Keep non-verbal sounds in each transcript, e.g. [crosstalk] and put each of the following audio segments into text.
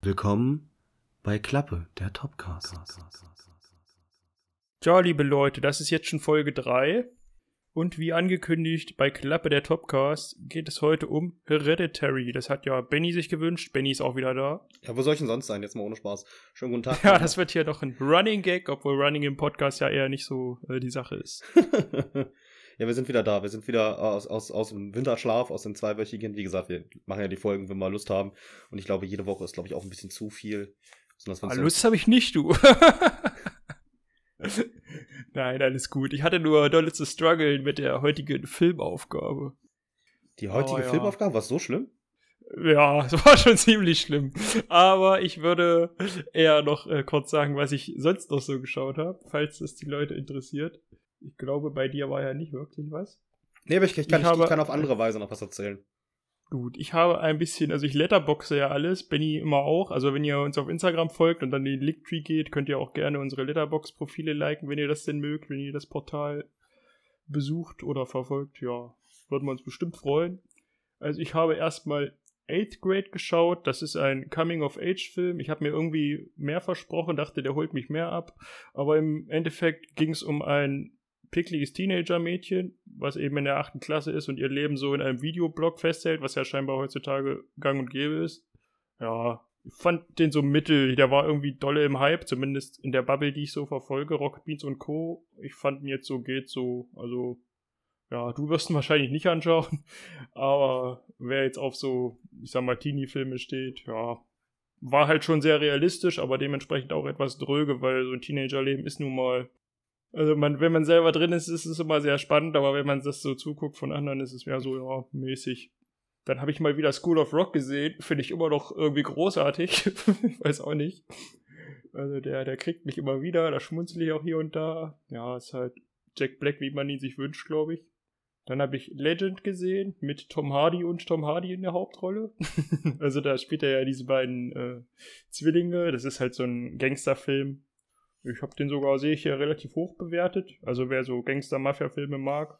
Willkommen bei Klappe, der Topcast. Tja, liebe Leute, das ist jetzt schon Folge 3. Und wie angekündigt bei Klappe der Topcast geht es heute um Hereditary. Das hat ja Benny sich gewünscht. Benny ist auch wieder da. Ja, wo soll ich denn sonst sein? Jetzt mal ohne Spaß. Schönen guten Tag. [laughs] Ja, das wird hier doch ein Running Gag, obwohl Running im Podcast ja eher nicht so äh, die Sache ist. [laughs] ja, wir sind wieder da. Wir sind wieder aus, aus, aus dem Winterschlaf, aus dem zweiwöchigen. Wie gesagt, wir machen ja die Folgen, wenn wir Lust haben. Und ich glaube, jede Woche ist, glaube ich, auch ein bisschen zu viel. Ah, Lust habe ich nicht, du. [laughs] [laughs] Nein, alles gut. Ich hatte nur dolle zu strugglen mit der heutigen Filmaufgabe. Die heutige oh, ja. Filmaufgabe war so schlimm? Ja, [laughs] es war schon ziemlich schlimm. Aber ich würde eher noch äh, kurz sagen, was ich sonst noch so geschaut habe, falls es die Leute interessiert. Ich glaube, bei dir war ja nicht wirklich was. Nee, aber ich, ich, kann, ich, habe, ich kann auf andere Weise noch was erzählen. Gut, ich habe ein bisschen, also ich letterboxe ja alles, Benny immer auch. Also wenn ihr uns auf Instagram folgt und dann in den Linktree geht, könnt ihr auch gerne unsere Letterbox-Profile liken, wenn ihr das denn mögt, wenn ihr das Portal besucht oder verfolgt. Ja, würden wir uns bestimmt freuen. Also ich habe erstmal 8th Grade geschaut. Das ist ein Coming-of-Age-Film. Ich habe mir irgendwie mehr versprochen, dachte, der holt mich mehr ab. Aber im Endeffekt ging es um ein pickliges Teenager-Mädchen, was eben in der achten Klasse ist und ihr Leben so in einem Videoblog festhält, was ja scheinbar heutzutage gang und gäbe ist. Ja, ich fand den so mittel, der war irgendwie dolle im Hype, zumindest in der Bubble, die ich so verfolge, Rocket Beans und Co. Ich fand ihn jetzt so geht so, also ja, du wirst ihn wahrscheinlich nicht anschauen, [laughs] aber wer jetzt auf so, ich sag mal, Teenie-Filme steht, ja, war halt schon sehr realistisch, aber dementsprechend auch etwas dröge, weil so ein Teenagerleben ist nun mal also man, wenn man selber drin ist, ist es immer sehr spannend, aber wenn man das so zuguckt von anderen, ist es mehr so, ja, mäßig. Dann habe ich mal wieder School of Rock gesehen, finde ich immer noch irgendwie großartig. ich [laughs] weiß auch nicht. Also der, der kriegt mich immer wieder, da schmunzel ich auch hier und da. Ja, ist halt Jack Black, wie man ihn sich wünscht, glaube ich. Dann habe ich Legend gesehen mit Tom Hardy und Tom Hardy in der Hauptrolle. [laughs] also da spielt er ja diese beiden äh, Zwillinge. Das ist halt so ein Gangsterfilm ich habe den sogar, sehe ich hier, relativ hoch bewertet. Also wer so Gangster-Mafia-Filme mag,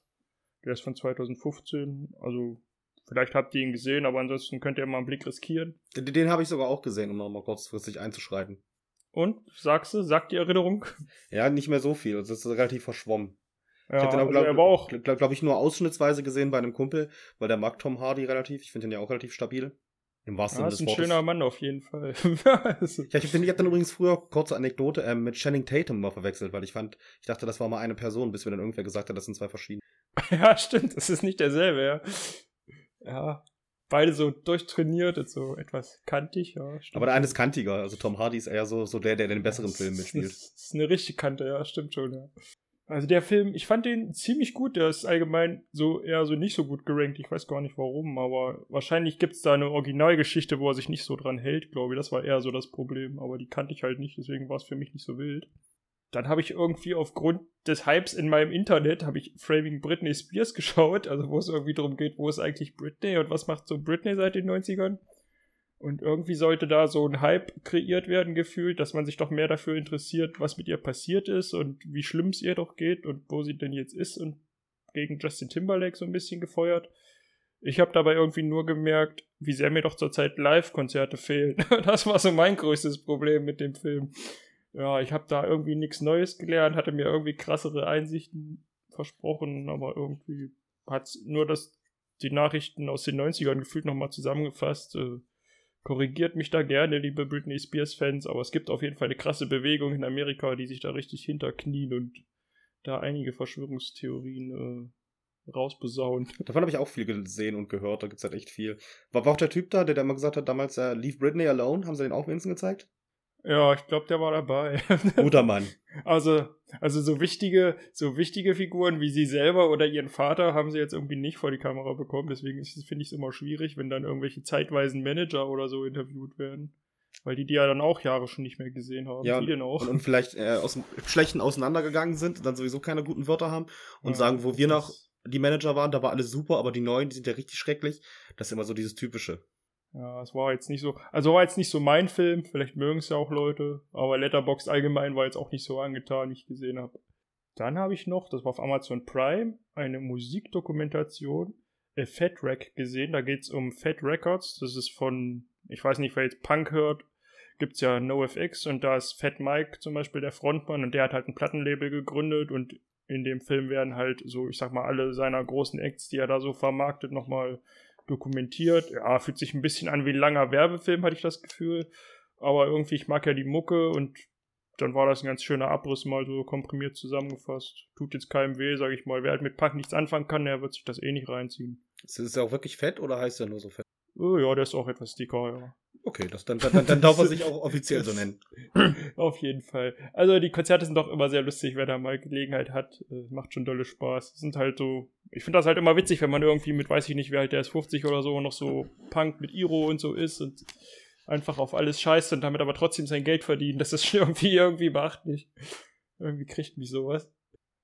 der ist von 2015. Also vielleicht habt ihr ihn gesehen, aber ansonsten könnt ihr mal einen Blick riskieren. Den, den habe ich sogar auch gesehen, um nochmal kurzfristig einzuschreiten. Und, sagst du, sagt die Erinnerung? [laughs] Ja, nicht mehr so viel. Also es ist relativ verschwommen. Ja, ich habe den aber, glaube glaub, glaub, glaub ich, nur ausschnittsweise gesehen bei einem Kumpel, weil der mag Tom Hardy relativ. Ich finde den ja auch relativ stabil. Im wahrsten Sinne des Wortes. ist ein schöner Mann auf jeden Fall. [laughs] Also ja, ich, habe dann übrigens früher, kurze Anekdote, ähm, mit Channing Tatum mal verwechselt, weil ich fand, ich dachte, das war mal eine Person, bis mir dann irgendwer gesagt hat, das sind zwei verschiedene. [laughs] ja, stimmt, das ist nicht derselbe, ja. Ja, beide so durchtrainiert, so etwas kantig, ja. Stimmt. Aber der eine ist kantiger, also Tom Hardy ist eher so, so der, der den besseren Film mitspielt. Das ist eine richtige Kante, ja, stimmt schon, ja. Also der Film, ich fand den ziemlich gut. Der ist allgemein so eher so nicht so gut gerankt. Ich weiß gar nicht warum, aber wahrscheinlich gibt es da eine Originalgeschichte, wo er sich nicht so dran hält, glaube ich. Das war eher so das Problem, aber die kannte ich halt nicht, deswegen war es für mich nicht so wild. Dann habe ich irgendwie aufgrund des Hypes in meinem Internet, habe ich Framing Britney Spears [laughs] geschaut, also wo es irgendwie darum geht, wo ist eigentlich Britney und was macht so Britney seit den 90ern. Und irgendwie sollte da so ein Hype kreiert werden, gefühlt, dass man sich doch mehr dafür interessiert, was mit ihr passiert ist und wie schlimm es ihr doch geht und wo sie denn jetzt ist und gegen Justin Timberlake so ein bisschen gefeuert. Ich habe dabei irgendwie nur gemerkt, wie sehr mir doch zurzeit Live-Konzerte fehlen. [laughs] das war so mein größtes Problem mit dem Film. Ja, ich habe da irgendwie nichts Neues gelernt, hatte mir irgendwie krassere Einsichten versprochen, aber irgendwie hat nur das, die Nachrichten aus den 90ern gefühlt nochmal zusammengefasst. Äh, Korrigiert mich da gerne, liebe Britney Spears-Fans, aber es gibt auf jeden Fall eine krasse Bewegung in Amerika, die sich da richtig hinterknien und da einige Verschwörungstheorien äh, rausposaunen. [laughs] Davon habe ich auch viel gesehen und gehört, da gibt es halt echt viel. War, war auch der Typ da, der da immer gesagt hat, damals, äh, Leave Britney Alone, haben sie den auch wenigstens gezeigt? Ja, ich glaube, der war dabei. [laughs] Guter Mann. Also, also so wichtige, so wichtige Figuren wie sie selber oder ihren Vater haben sie jetzt irgendwie nicht vor die Kamera bekommen. Deswegen finde ich es immer schwierig, wenn dann irgendwelche zeitweisen Manager oder so interviewt werden. Weil die die ja dann auch Jahre schon nicht mehr gesehen haben. Ja, die denn auch. Und, und vielleicht äh, aus dem Schlechten auseinandergegangen sind und dann sowieso keine guten Wörter haben und ja, sagen, wo wir noch die Manager waren, da war alles super, aber die neuen, die sind ja richtig schrecklich. Das ist immer so dieses typische. Ja, es war jetzt nicht so, also war jetzt nicht so mein Film, vielleicht mögen es ja auch Leute, aber Letterboxd allgemein war jetzt auch nicht so angetan, wie ich gesehen habe. Dann habe ich noch, das war auf Amazon Prime, eine Musikdokumentation, A Fat Rack gesehen. Da geht es um Fat Records. Das ist von, ich weiß nicht, wer jetzt Punk hört, gibt es ja NoFX und da ist Fat Mike zum Beispiel der Frontmann und der hat halt ein Plattenlabel gegründet und in dem Film werden halt so, ich sag mal, alle seiner großen Acts, die er da so vermarktet, nochmal dokumentiert. Ja, fühlt sich ein bisschen an wie ein langer Werbefilm, hatte ich das Gefühl. Aber irgendwie, ich mag ja die Mucke und dann war das ein ganz schöner Abriss mal so komprimiert zusammengefasst. Tut jetzt keinem weh, sag ich mal. Wer halt mit Punk nichts anfangen kann, der wird sich das eh nicht reinziehen. Ist es auch wirklich fett oder heißt er nur so fett? Oh, ja, der ist auch etwas dicker, ja. Okay, das, dann, dann, dann darf er sich auch [laughs] offiziell so nennen. Auf jeden Fall. Also die Konzerte sind doch immer sehr lustig, wer da mal Gelegenheit hat. Äh, macht schon dolle Spaß. Sind halt so. Ich finde das halt immer witzig, wenn man irgendwie mit, weiß ich nicht, wer halt der ist 50 oder so, noch so Punk mit Iro und so ist und einfach auf alles scheißt und damit aber trotzdem sein Geld verdient. Das ist schon [laughs] irgendwie, irgendwie beachtlich. Irgendwie kriegt mich sowas.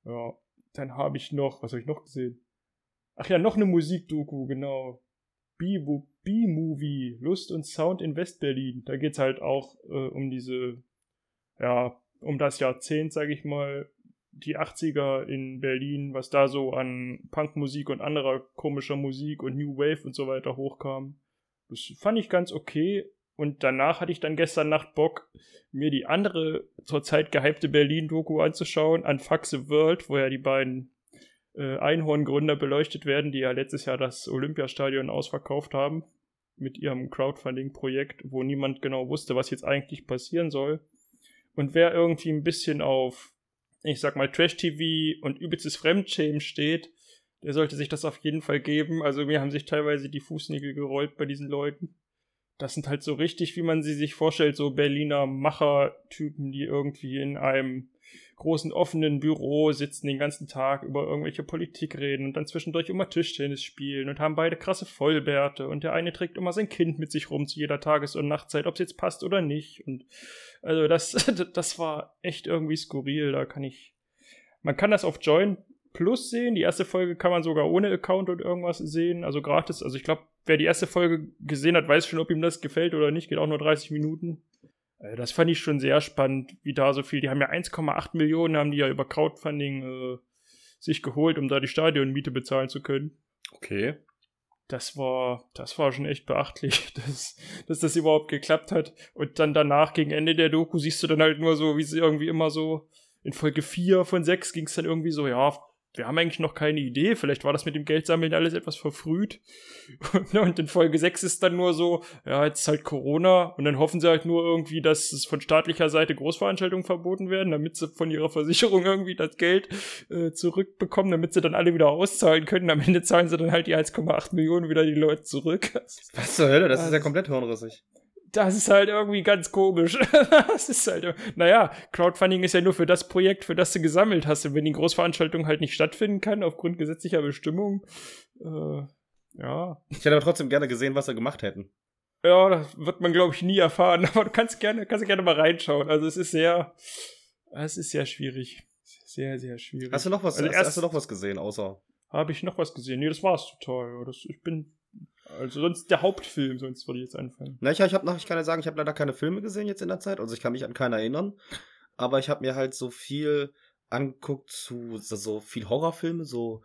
Ja. Dann habe ich noch, was habe ich noch gesehen? Ach ja, noch eine Musikdoku, genau. B-Movie, Lust und Sound in Westberlin. Da geht's halt auch äh, um diese, ja, um das Jahrzehnt, sag ich mal, die 80er in Berlin, was da so an Punkmusik und anderer komischer Musik und New Wave und so weiter hochkam. Das fand ich ganz okay. Und danach hatte ich dann gestern Nacht Bock, mir die andere zurzeit gehypte Berlin-Doku anzuschauen, an Fuck the World, wo ja die beiden äh, Einhorngründer beleuchtet werden, die ja letztes Jahr das Olympiastadion ausverkauft haben mit ihrem Crowdfunding-Projekt, wo niemand genau wusste, was jetzt eigentlich passieren soll. Und wer irgendwie ein bisschen auf, ich sag mal, Trash-TV und übelstes Fremdschämen steht, der sollte sich das auf jeden Fall geben. Also mir haben sich teilweise die Fußnägel gerollt bei diesen Leuten. Das sind halt so richtig, wie man sie sich vorstellt, so Berliner Macher-Typen, die irgendwie in einem großen offenen Büro sitzen den ganzen Tag über irgendwelche Politik reden und dann zwischendurch immer Tischtennis spielen und haben beide krasse Vollbärte und der eine trägt immer sein Kind mit sich rum zu jeder Tages- und Nachtzeit, ob es jetzt passt oder nicht. Und also das, [laughs] das war echt irgendwie skurril. Da kann ich. Man kann das auf Join Plus sehen. Die erste Folge kann man sogar ohne Account und irgendwas sehen, also gratis. Also ich glaube, wer die erste Folge gesehen hat, weiß schon, ob ihm das gefällt oder nicht. Geht auch nur 30 Minuten. Äh, das fand ich schon sehr spannend, wie da so viel. Die haben ja 1,8 Millionen, haben die ja über Crowdfunding äh, sich geholt, um da die Stadionmiete bezahlen zu können. Okay. Das war, das war schon echt beachtlich, [laughs] dass, dass das überhaupt geklappt hat. Und dann danach, gegen Ende der Doku, siehst du dann halt nur so, wie sie irgendwie immer so, in Folge 4 von 6 ging es dann irgendwie so, ja, wir haben eigentlich noch keine Idee. Vielleicht war das mit dem Geldsammeln alles etwas verfrüht. [laughs] und in Folge 6 ist dann nur so, ja, jetzt ist halt Corona. Und dann hoffen sie halt nur irgendwie, dass es von staatlicher Seite Großveranstaltungen verboten werden, damit sie von ihrer Versicherung [laughs] irgendwie das Geld äh, zurückbekommen, damit sie dann alle wieder auszahlen können. Am Ende zahlen sie dann halt die 1,8 Millionen wieder die Leute zurück. Was zur Hölle? Das also, ist ja komplett hirnrissig das ist halt irgendwie ganz komisch. [laughs] das ist halt, naja, Crowdfunding ist ja nur für das Projekt, für das du gesammelt hast. Und wenn die Großveranstaltung halt nicht stattfinden kann, aufgrund gesetzlicher Bestimmung, äh, ja. Ich hätte aber trotzdem gerne gesehen, was sie gemacht hätten. Ja, das wird man, glaube ich, nie erfahren. [laughs] Aber du kannst gerne, kannst gerne mal reinschauen. Also es ist sehr, es ist sehr schwierig. Sehr, sehr schwierig. Hast du noch was, also hast, hast, du noch was gesehen, außer? Habe ich noch was gesehen? Nee, das war's total. Das, ich bin also sonst der Hauptfilm, sonst würde ich jetzt einfallen. Na, ich, ich habe noch, ich kann ja sagen, ich habe leider keine Filme gesehen jetzt in der Zeit. Also ich kann mich an keinen erinnern. Aber ich habe mir halt so viel anguckt zu so viel Horrorfilme, so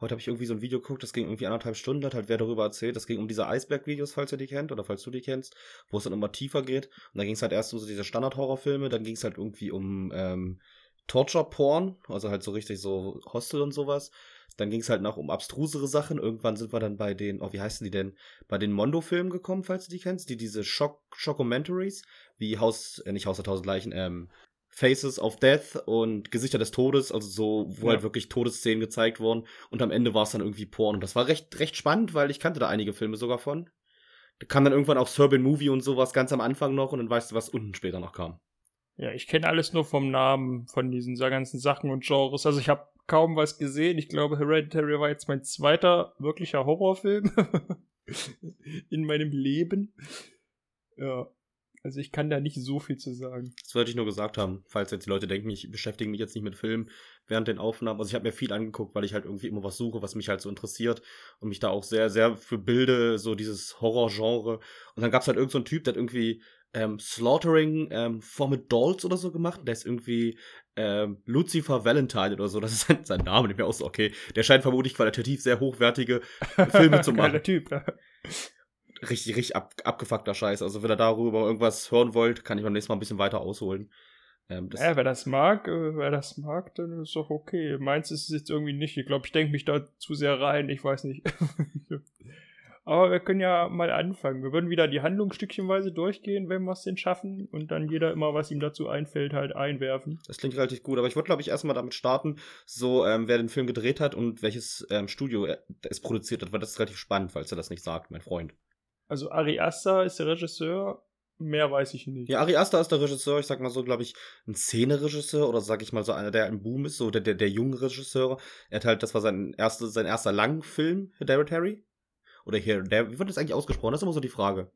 Heute habe ich irgendwie so ein Video geguckt, das ging irgendwie anderthalb Stunden, hat halt wer darüber erzählt. Das ging um diese Eisberg-Videos, falls ihr die kennt oder falls du die kennst, wo es dann immer tiefer geht. Und da ging es halt erst um so diese Standard-Horrorfilme, dann ging es halt irgendwie um ähm, Torture-Porn, also halt so richtig so Hostel und sowas. Dann ging es halt noch um abstrusere Sachen. Irgendwann sind wir dann bei den, oh, wie heißen die denn? Bei den Mondo-Filmen gekommen, falls du die kennst, die diese Shock Shockumentaries, wie Haus, äh, nicht Haus der Tausend Leichen, ähm, Faces of Death und Gesichter des Todes, also so, wo ja. halt wirklich Todesszenen gezeigt wurden. Und am Ende war es dann irgendwie Porn. Und das war recht, recht spannend, weil ich kannte da einige Filme sogar von. Da kam dann irgendwann auch Serbian Movie und sowas ganz am Anfang noch und dann weißt du, was unten später noch kam. Ja, ich kenne alles nur vom Namen von diesen ganzen Sachen und Genres. Also ich habe kaum was gesehen. Ich glaube, Hereditary war jetzt mein zweiter wirklicher Horrorfilm [laughs] in meinem Leben. Ja. Also ich kann da nicht so viel zu sagen. Das wollte ich nur gesagt haben, falls jetzt die Leute denken, ich beschäftige mich jetzt nicht mit Filmen während den Aufnahmen. Also ich habe mir viel angeguckt, weil ich halt irgendwie immer was suche, was mich halt so interessiert und mich da auch sehr, sehr für bilde, so dieses Horrorgenre. Und dann gab es halt irgendeinen so Typ, der hat irgendwie ähm, Slaughtering ähm, Vomit Dolls oder so gemacht. Der ist irgendwie ähm, Lucifer Valentine oder so. Das ist sein, sein Name. Ich mir auch so, okay, der scheint vermutlich qualitativ sehr hochwertige [laughs] Filme zu machen. Typ, ja. Richtig, richtig ab, abgefuckter Scheiß. Also, wenn ihr darüber irgendwas hören wollt, kann ich beim nächsten Mal ein bisschen weiter ausholen. Ähm, Ja, wer das mag, äh, wer das mag, dann ist doch okay. Meins ist es jetzt irgendwie nicht. Ich glaube, ich denke mich da zu sehr rein. Ich weiß nicht. [laughs] Aber wir können ja mal anfangen. Wir würden wieder die Handlung stückchenweise durchgehen, wenn wir es denn schaffen. Und dann jeder immer, was ihm dazu einfällt, halt einwerfen. das klingt relativ gut. Aber ich würde, glaube ich, erstmal damit starten, so, ähm, wer den Film gedreht hat und welches ähm, Studio er- es produziert hat, weil das ist relativ spannend, falls er das nicht sagt, mein Freund. Also Ari Aster ist der Regisseur. Mehr weiß ich nicht. Ja, Ari Aster ist der Regisseur, ich sag mal so, glaube ich, ein Szene-Regisseur oder sag ich mal so einer, der im Boom ist, so der, der, der junge Regisseur. Er hat halt, das war sein, erste, sein erster Langfilm, Hereditary. Oder Hereditary, wie wird das eigentlich ausgesprochen? Das ist immer so die Frage.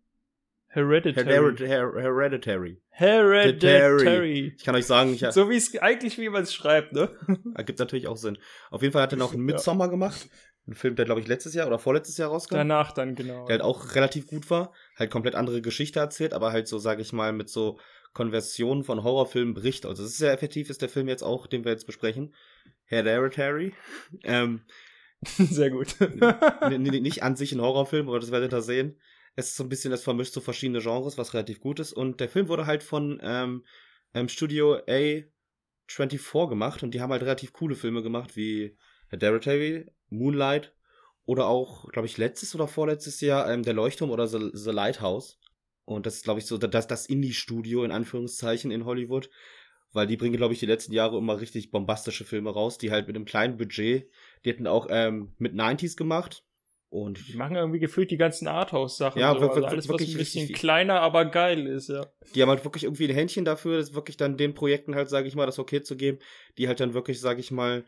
Hereditary. Hereditary. Her Hereditary. Hereditary. Ich kann euch sagen, ich, So wie es eigentlich, wie man es schreibt, ne? [laughs] ergibt natürlich auch Sinn. Auf jeden Fall hat er noch einen Midsommar gemacht. Ein Film, der, glaube ich, letztes Jahr oder vorletztes Jahr rauskam. Danach dann, genau. der halt auch relativ gut war, halt komplett andere Geschichte erzählt, aber halt so, sage ich mal, mit so Konversionen von Horrorfilmen bricht. Also es ist sehr effektiv, ist der Film jetzt auch, den wir jetzt besprechen. Hereditary. [laughs] ähm, [laughs] Sehr gut. nicht an sich ein Horrorfilm, aber das werdet ihr sehen. Es ist so ein bisschen, es vermischt so verschiedene Genres, was relativ gut ist. Und der Film wurde halt von ähm, ähm, Studio A24 gemacht und die haben halt relativ coole Filme gemacht, wie Hereditary, Moonlight oder auch, glaube ich, letztes oder vorletztes Jahr ähm, Der Leuchtturm oder The, The Lighthouse. Und das ist, glaube ich, so das, das Indie-Studio in Anführungszeichen in Hollywood. Weil die bringen, glaube ich, die letzten Jahre immer richtig bombastische Filme raus, die halt mit einem kleinen Budget, die hätten auch ähm, mit 90s gemacht. Und Die machen irgendwie gefühlt die ganzen Arthouse-Sachen. Ja, so. also alles, was wirklich ein bisschen kleiner, aber geil ist, ja. die haben halt wirklich irgendwie ein Händchen dafür, das wirklich dann den Projekten halt, sage ich mal, das okay zu geben, die halt dann wirklich, sage ich mal,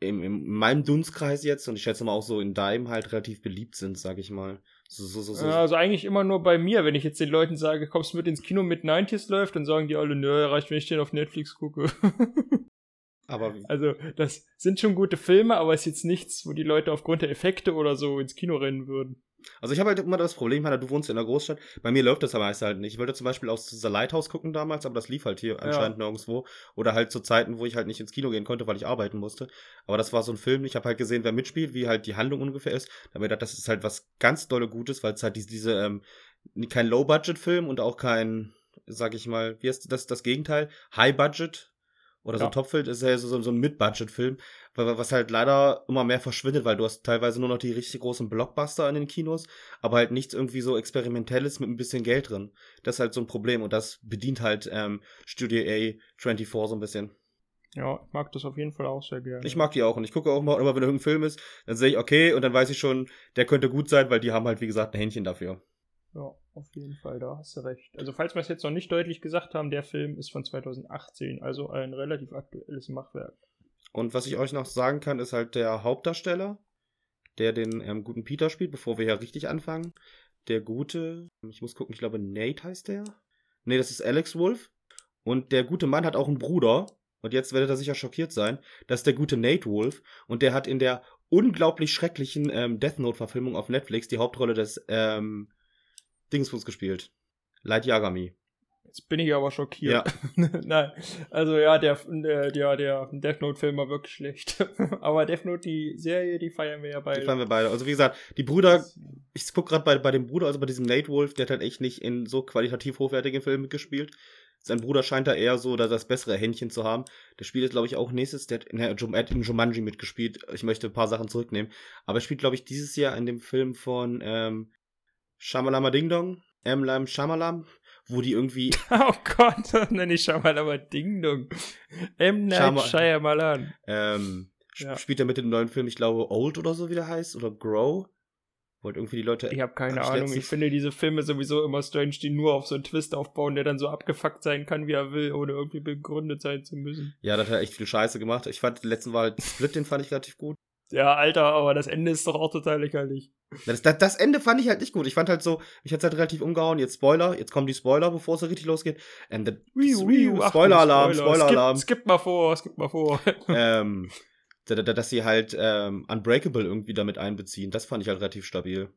im, in meinem Dunstkreis jetzt und ich schätze mal auch so in deinem halt relativ beliebt sind, sage ich mal. So, so, so, Also eigentlich immer nur bei mir. Wenn ich jetzt den Leuten sage, kommst du mit ins Kino mit 90s läuft, dann sagen die alle, nö, reicht, wenn ich den auf Netflix gucke. [laughs] Aber also, das sind schon gute Filme, aber ist jetzt nichts, wo die Leute aufgrund der Effekte oder so ins Kino rennen würden. Also ich habe halt immer das Problem, Hanna, du wohnst in einer Großstadt. Bei mir läuft das aber meist halt nicht. Ich wollte zum Beispiel aus The Lighthouse gucken damals, aber das lief halt hier anscheinend nirgendwo. Oder halt zu Zeiten, wo ich halt nicht ins Kino gehen konnte, weil ich arbeiten musste. Aber das war so ein Film, ich habe halt gesehen, wer mitspielt, wie halt die Handlung ungefähr ist. Da habe ich gedacht, das ist halt was ganz dolle Gutes, weil es halt diese, diese ähm, kein Low-Budget-Film und auch kein, sag ich mal, wie heißt das, das Gegenteil? High-Budget oder so ein Topfilm ist ja so, so ein Mid-Budget-Film, was halt leider immer mehr verschwindet, weil du hast teilweise nur noch die richtig großen Blockbuster in den Kinos, aber halt nichts irgendwie so Experimentelles mit ein bisschen Geld drin. Das ist halt so ein Problem und das bedient halt ähm, Studio A24 so ein bisschen. Ja, ich mag das auf jeden Fall auch sehr gerne. Ich mag die auch und ich gucke auch mal, immer wenn irgendein Film ist, dann sehe ich, okay, und dann weiß ich schon, der könnte gut sein, weil die haben halt, wie gesagt, ein Händchen dafür. Ja, auf jeden Fall, da hast du recht. Also, falls wir es jetzt noch nicht deutlich gesagt haben, der Film ist von 2018, also ein relativ aktuelles Machwerk. Und was ich euch noch sagen kann, ist halt der Hauptdarsteller, der den ähm, guten Peter spielt, bevor wir hier richtig anfangen. Der gute, ich muss gucken, ich glaube Nate heißt der. Nee, das ist Alex Wolf. Und der gute Mann hat auch einen Bruder. Und jetzt werdet ihr sicher schockiert sein. Das ist der gute Nate Wolf. Und der hat in der unglaublich schrecklichen ähm, Death Note-Verfilmung auf Netflix die Hauptrolle des ähm, Dingsbums gespielt. Light Yagami. Jetzt bin ich aber schockiert. Ja. [laughs] Nein, also ja, der, der, der, der Death Note-Film war wirklich schlecht. [laughs] aber Death Note, die Serie, die feiern wir ja Die beide. fanden wir beide. Also wie gesagt, die Brüder ich guck gerade bei, bei dem Bruder, also bei diesem Nate Wolf, der hat halt echt nicht in so qualitativ hochwertigen Filmen mitgespielt. Sein Bruder scheint da eher so da das bessere Händchen zu haben. Der spielt jetzt, glaube ich, auch nächstes, der hat in, er hat in Jumanji mitgespielt. Ich möchte ein paar Sachen zurücknehmen. Aber er spielt, glaube ich, dieses Jahr in dem Film von ähm, Shamalama Ding Dong, M. Lam Shamalam, wo die irgendwie, [laughs] Oh Gott, nenne ich schon mal aber Ding Dong. M. Night Shyama- Shyamalan. ähm, Ja. sp- spielt er mit dem neuen Film, ich glaube, Old oder so, wie der heißt, oder Grow. Wollte irgendwie die Leute Ich habe keine Ahnung. Ich finde diese Filme sowieso immer strange, die nur auf so einen Twist aufbauen, der dann so abgefuckt sein kann, wie er will, ohne irgendwie begründet sein zu müssen. Ja, das hat echt viel Scheiße gemacht. Ich fand, den letzten war halt Split, den fand ich relativ gut. Ja, Alter, aber das Ende ist doch auch total lächerlich. Das, das, das Ende fand ich halt nicht gut. Ich fand halt so, mich hat's halt relativ umgehauen. Jetzt Spoiler, jetzt kommen die Spoiler, bevor es so richtig losgeht. And the, Achtung, Spoiler-Alarm, Spoiler-Alarm. Skip, skip mal vor, skip mal vor. [laughs] ähm, da- da- dass sie halt ähm, Unbreakable irgendwie damit einbeziehen. Das fand ich halt relativ stabil.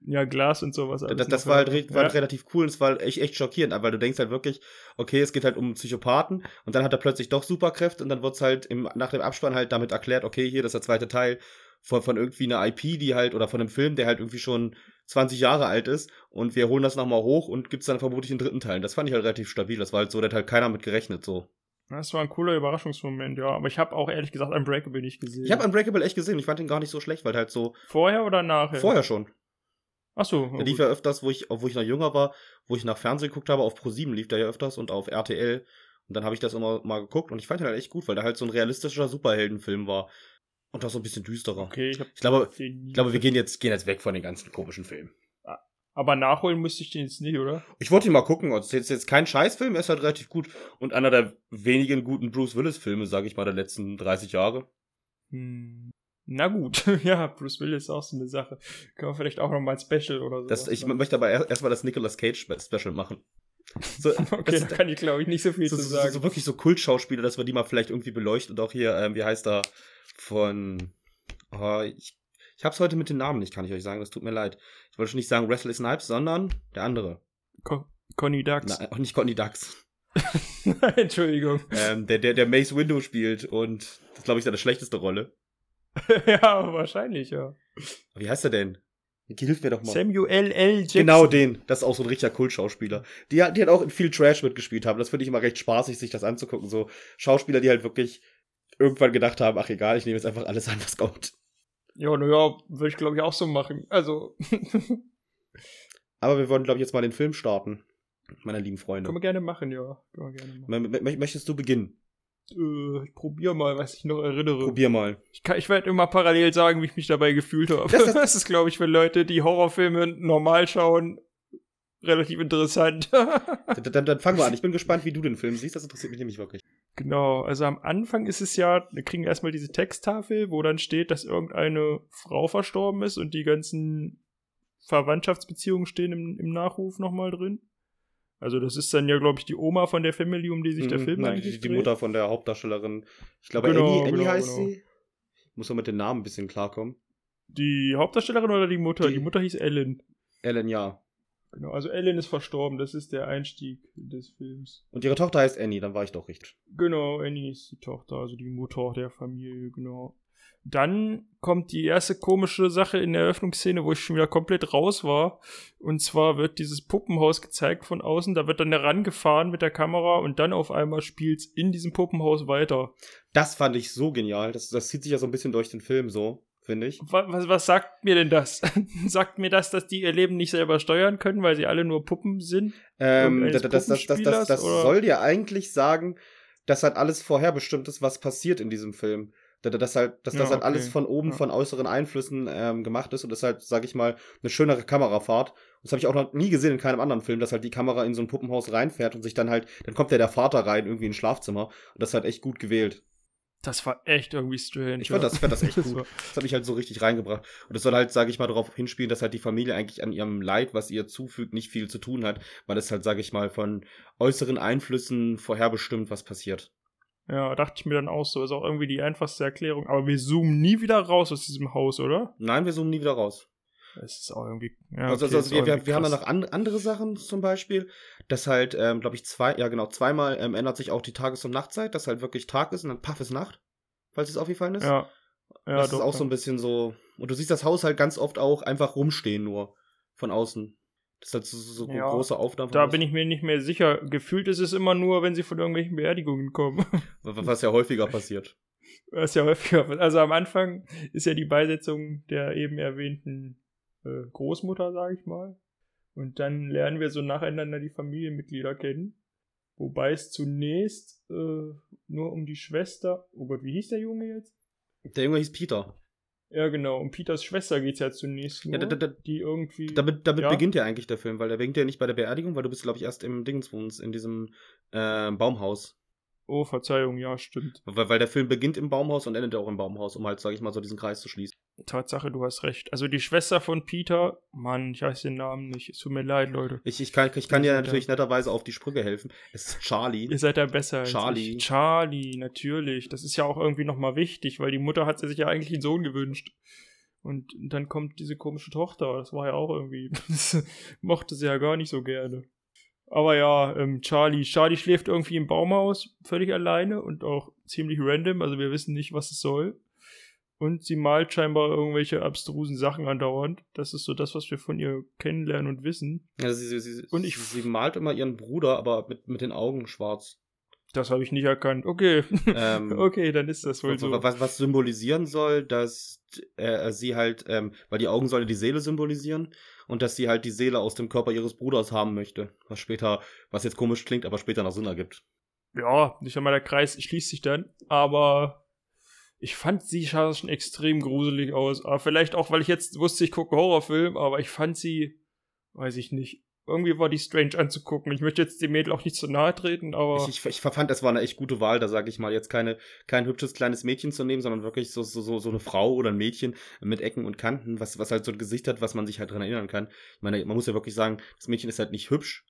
Ja, Glas und sowas. Das, das war, halt, ja. war halt ja. relativ cool und es war echt, echt schockierend, weil du denkst halt wirklich, okay, es geht halt um Psychopathen und dann hat er plötzlich doch Superkräfte und dann wird's halt im, nach dem Abspann halt damit erklärt, okay, hier, das ist der zweite Teil von, von irgendwie einer IP, die halt, oder von einem Film, der halt irgendwie schon 20 Jahre alt ist und wir holen das nochmal hoch und gibt's dann vermutlich einen dritten Teil. Das fand ich halt relativ stabil. Das war halt so, da hat halt keiner mit gerechnet, so. Das war ein cooler Überraschungsmoment, ja. Aber ich habe auch ehrlich gesagt Unbreakable nicht gesehen. Ich habe Unbreakable echt gesehen. Ich fand ihn gar nicht so schlecht, weil halt so Vorher oder nachher? vorher schon. Achso. Der lief ja öfters, wo ich, wo ich noch jünger war, wo ich nach Fernsehen geguckt habe, auf Pro7 lief der ja öfters und auf RTL. Und dann habe ich das immer mal geguckt und ich fand ihn halt echt gut, weil der halt so ein realistischer Superheldenfilm war. Und auch so ein bisschen düsterer. Okay, ich, Ich glaube, den ich glaube, wir gehen jetzt, gehen jetzt weg von den ganzen komischen Filmen. Aber nachholen müsste ich den jetzt nicht, oder? Ich wollte ihn mal gucken. Es ist jetzt, jetzt kein Scheißfilm, er ist halt relativ gut. Und einer der wenigen guten Bruce Willis-Filme, sage ich mal, der letzten 30 Jahre. Hm. Na gut, [laughs] ja, Bruce Willis ist auch so eine Sache. Können wir vielleicht auch nochmal ein Special oder so. Das, ich möchte aber erstmal erst mal das Nicolas Cage-Special machen. So, [laughs] okay, das- da kann ich glaube ich nicht so viel so, zu so, sagen. so wirklich so Kultschauspieler, dass wir die mal vielleicht irgendwie beleuchten. Und auch hier, ähm, wie heißt er, von, oh, ich, ich hab's heute mit den Namen nicht, kann ich euch sagen, das tut mir leid. Ich wollte schon nicht sagen Wesley Snipes, sondern der andere. Con Conny Dax. Na, auch nicht Conny Dax. [laughs] Entschuldigung. Ähm, der, der, der Mace Window spielt und das glaube ich seine schlechteste Rolle. [laughs] ja, wahrscheinlich, ja. Wie heißt er denn? Hilf mir doch mal. Samuel L. Jackson. Genau den. Das ist auch so ein richtiger Kultschauspieler. Die, hat- die hat auch in viel Trash mitgespielt haben. Das finde ich immer recht spaßig, sich das anzugucken. So Schauspieler, die halt wirklich irgendwann gedacht haben, ach egal, ich nehme jetzt einfach alles an, was kommt. Ja, naja, würde ich glaube ich auch so machen. Also, [laughs] Aber wir wollen, glaube ich, jetzt mal den Film starten. Meine lieben Freunde. können wir gerne machen, ja. Können wir gerne machen. Möchtest du beginnen? Äh, ich probiere mal, was ich noch erinnere. Probier mal. Ich, kann- ich werde immer parallel sagen, wie ich mich dabei gefühlt habe. Das- Das, [laughs] das- ist, glaube ich, für Leute, die Horrorfilme normal schauen, relativ interessant. [laughs] Dann, dann, dann fangen wir an. Ich bin gespannt, wie du den Film siehst. Das interessiert mich nämlich wirklich. genau, also am Anfang ist es ja, wir kriegen erstmal diese Texttafel, wo dann steht, dass irgendeine Frau verstorben ist und die ganzen Verwandtschaftsbeziehungen stehen im, im Nachruf nochmal drin. Also das ist dann ja, glaube ich, die Oma von der Family, um die sich der Mhm, Film nein, die, die. Mutter von der Hauptdarstellerin. Ich glaube, Genau, Annie, Annie genau, heißt genau. sie. Muss man mit den Namen ein bisschen klarkommen. Die Hauptdarstellerin oder die Mutter? Die- Die, Mutter hieß Ellen. Ellen, ja. Genau, also Ellen ist verstorben, das ist der Einstieg des Films. Und ihre Tochter heißt Annie, dann war ich doch richtig. Genau, Annie ist die Tochter, also die Mutter der Familie, genau. Dann kommt die erste komische Sache in der Eröffnungsszene, wo ich schon wieder komplett raus war. Und zwar wird dieses Puppenhaus gezeigt von außen. Da wird dann herangefahren mit der Kamera und dann auf einmal spielt's in diesem Puppenhaus weiter. Das fand ich so genial. Das, das zieht sich ja so ein bisschen durch den Film so, finde ich. Was, was, was sagt mir denn das? [laughs] sagt mir das, dass die ihr Leben nicht selber steuern können, weil sie alle nur Puppen sind? Ähm, das, das, das, das, das, das soll dir eigentlich sagen, dass halt alles vorherbestimmt ist, was passiert in diesem Film. Dass, halt, dass Ja, das halt okay. alles von oben, Ja. von äußeren Einflüssen ähm, gemacht ist und das halt, sag ich mal, eine schönere Kamerafahrt. Das habe ich auch noch nie gesehen in keinem anderen Film, dass halt die Kamera in so ein Puppenhaus reinfährt und sich dann halt, dann kommt ja der Vater rein, irgendwie ins Schlafzimmer. Und das ist halt echt gut gewählt. Das war echt irgendwie strange. Ich fand das, ich fand das echt [laughs] gut. Das hat mich halt so richtig reingebracht. Und das soll halt, sage ich mal, darauf hinspielen, dass halt die Familie eigentlich an ihrem Leid, was ihr zufügt, nicht viel zu tun hat, weil es halt, sage ich mal, von äußeren Einflüssen vorherbestimmt, was passiert. Ja, dachte ich mir dann auch so. Ist auch irgendwie die einfachste Erklärung. Aber wir zoomen nie wieder raus aus diesem Haus, oder? Nein, wir zoomen nie wieder raus. Das ist auch irgendwie. Ja, also, okay, also wir, irgendwie wir haben dann noch an, andere Sachen zum Beispiel, dass halt, ähm, glaube ich, zwei, ja genau, zweimal ähm, ändert sich auch die Tages- und Nachtzeit, dass halt wirklich Tag ist und dann paff ist Nacht, falls es aufgefallen ist. Ja. Ja, das doch, ist auch ja. so ein bisschen so. Und du siehst das Haus halt ganz oft auch einfach rumstehen nur von außen. Das ist halt so, so Ja, große Aufnahmen. Da bin ich mir nicht mehr sicher. Gefühlt ist es immer nur, wenn sie von irgendwelchen Beerdigungen kommen. [laughs] Was ja häufiger passiert. Was ja häufiger. Also am Anfang ist ja die Beisetzung der eben erwähnten äh, Großmutter, sage ich mal. Und dann lernen wir so nacheinander die Familienmitglieder kennen. Wobei es zunächst äh, nur um die Schwester. Oh Gott, wie hieß der Junge jetzt? Der Junge hieß Peter. Ja, genau. Um Peters Schwester geht's ja zunächst nur, Ja, da- da- die irgendwie. Damit, damit Ja. beginnt ja eigentlich der Film, weil der beginnt ja nicht bei der Beerdigung, weil du bist, glaube ich, erst im Dingswohns, in diesem äh, Baumhaus. oh, Verzeihung, ja, stimmt. Weil, weil der Film beginnt im Baumhaus und endet auch im Baumhaus, um halt, sage ich mal, so diesen Kreis zu schließen. Tatsache, du hast recht. Also die Schwester von Peter, Mann, ich weiß den Namen nicht. Es tut mir leid, Leute. Ich, ich kann, ich kann dir natürlich netterweise auf die Sprünge helfen. Es ist Charlie. Ihr seid da besser als Charlie. ich. Charlie, natürlich. Das ist ja auch irgendwie nochmal wichtig, weil die Mutter hat sich ja eigentlich einen Sohn gewünscht. Und dann kommt diese komische Tochter. Das war ja auch irgendwie. Das [laughs] mochte sie ja gar nicht so gerne. Aber ja, ähm, Charlie. Charlie schläft irgendwie im Baumhaus, völlig alleine und auch ziemlich random. Also wir wissen nicht, was es soll. Und sie malt scheinbar irgendwelche abstrusen Sachen andauernd. Das ist so das, was wir von ihr kennenlernen und wissen. Also sie, sie, sie, Und ich- sie malt immer ihren Bruder, aber mit, mit den Augen schwarz. Das habe ich nicht erkannt. Okay. Ähm, [laughs] okay, dann ist das wohl so. was, was symbolisieren soll, dass äh, sie halt, ähm, weil die Augen sollen die Seele symbolisieren und dass sie halt die Seele aus dem Körper ihres Bruders haben möchte. Was später, was jetzt komisch klingt, aber später noch Sinn ergibt. Ja, ich sag mal, der Kreis schließt sich dann. Aber ich fand sie schon extrem gruselig aus. Aber vielleicht auch, weil ich jetzt wusste, ich gucke Horrorfilm, aber ich fand sie, weiß ich nicht. Irgendwie war die strange anzugucken. Ich möchte jetzt dem Mädel auch nicht zu nahe treten, aber. Ich, ich, ich fand, das war eine echt gute Wahl, da sage ich mal, jetzt keine, kein hübsches kleines Mädchen zu nehmen, sondern wirklich so, so, so, so eine Frau oder ein Mädchen mit Ecken und Kanten, was, was halt so ein Gesicht hat, was man sich halt dran erinnern kann. Ich meine, man muss ja wirklich sagen, das Mädchen ist halt nicht hübsch,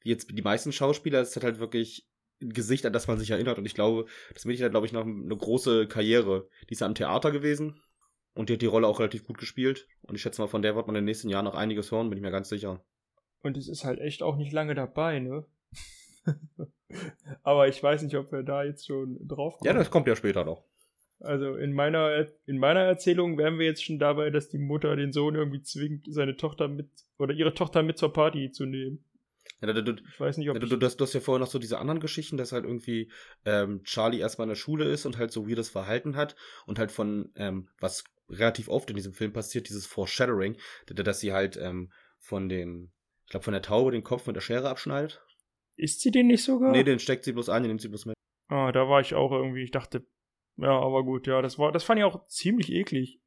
wie jetzt die meisten Schauspieler, es hat halt wirklich Gesicht, an das man sich erinnert. Und ich glaube, das Mädchen hat, glaube ich, noch eine große Karriere. Die ist ja am Theater gewesen und die hat die Rolle auch relativ gut gespielt. Und ich schätze mal, von der wird man in den nächsten Jahren noch einiges hören, bin ich mir ganz sicher. Und es ist halt echt auch nicht lange dabei, ne? [laughs] aber ich weiß nicht, ob wir da jetzt schon drauf kommen. Ja, das kommt ja später noch. Also in meiner, in meiner Erzählung wären wir jetzt schon dabei, dass die Mutter den Sohn irgendwie zwingt, seine Tochter mit oder ihre Tochter mit zur Party zu nehmen. Ja, du, du, Ich weiß nicht, ob Ja, du, du, hast, du hast ja vorher noch so diese anderen Geschichten, dass halt irgendwie ähm, Charlie erstmal in der Schule ist und halt so weirdes Verhalten hat und halt von, ähm, was relativ oft in diesem Film passiert, dieses Foreshadowing, dass sie halt ähm, von dem, ich glaube, von der Taube den Kopf mit der Schere abschneidet. ist sie den nicht sogar? Nee, den steckt sie bloß ein, den nimmt sie bloß mit. Ah, da war ich auch irgendwie, ich dachte, ja, aber gut, ja, das war, das fand ich auch ziemlich eklig.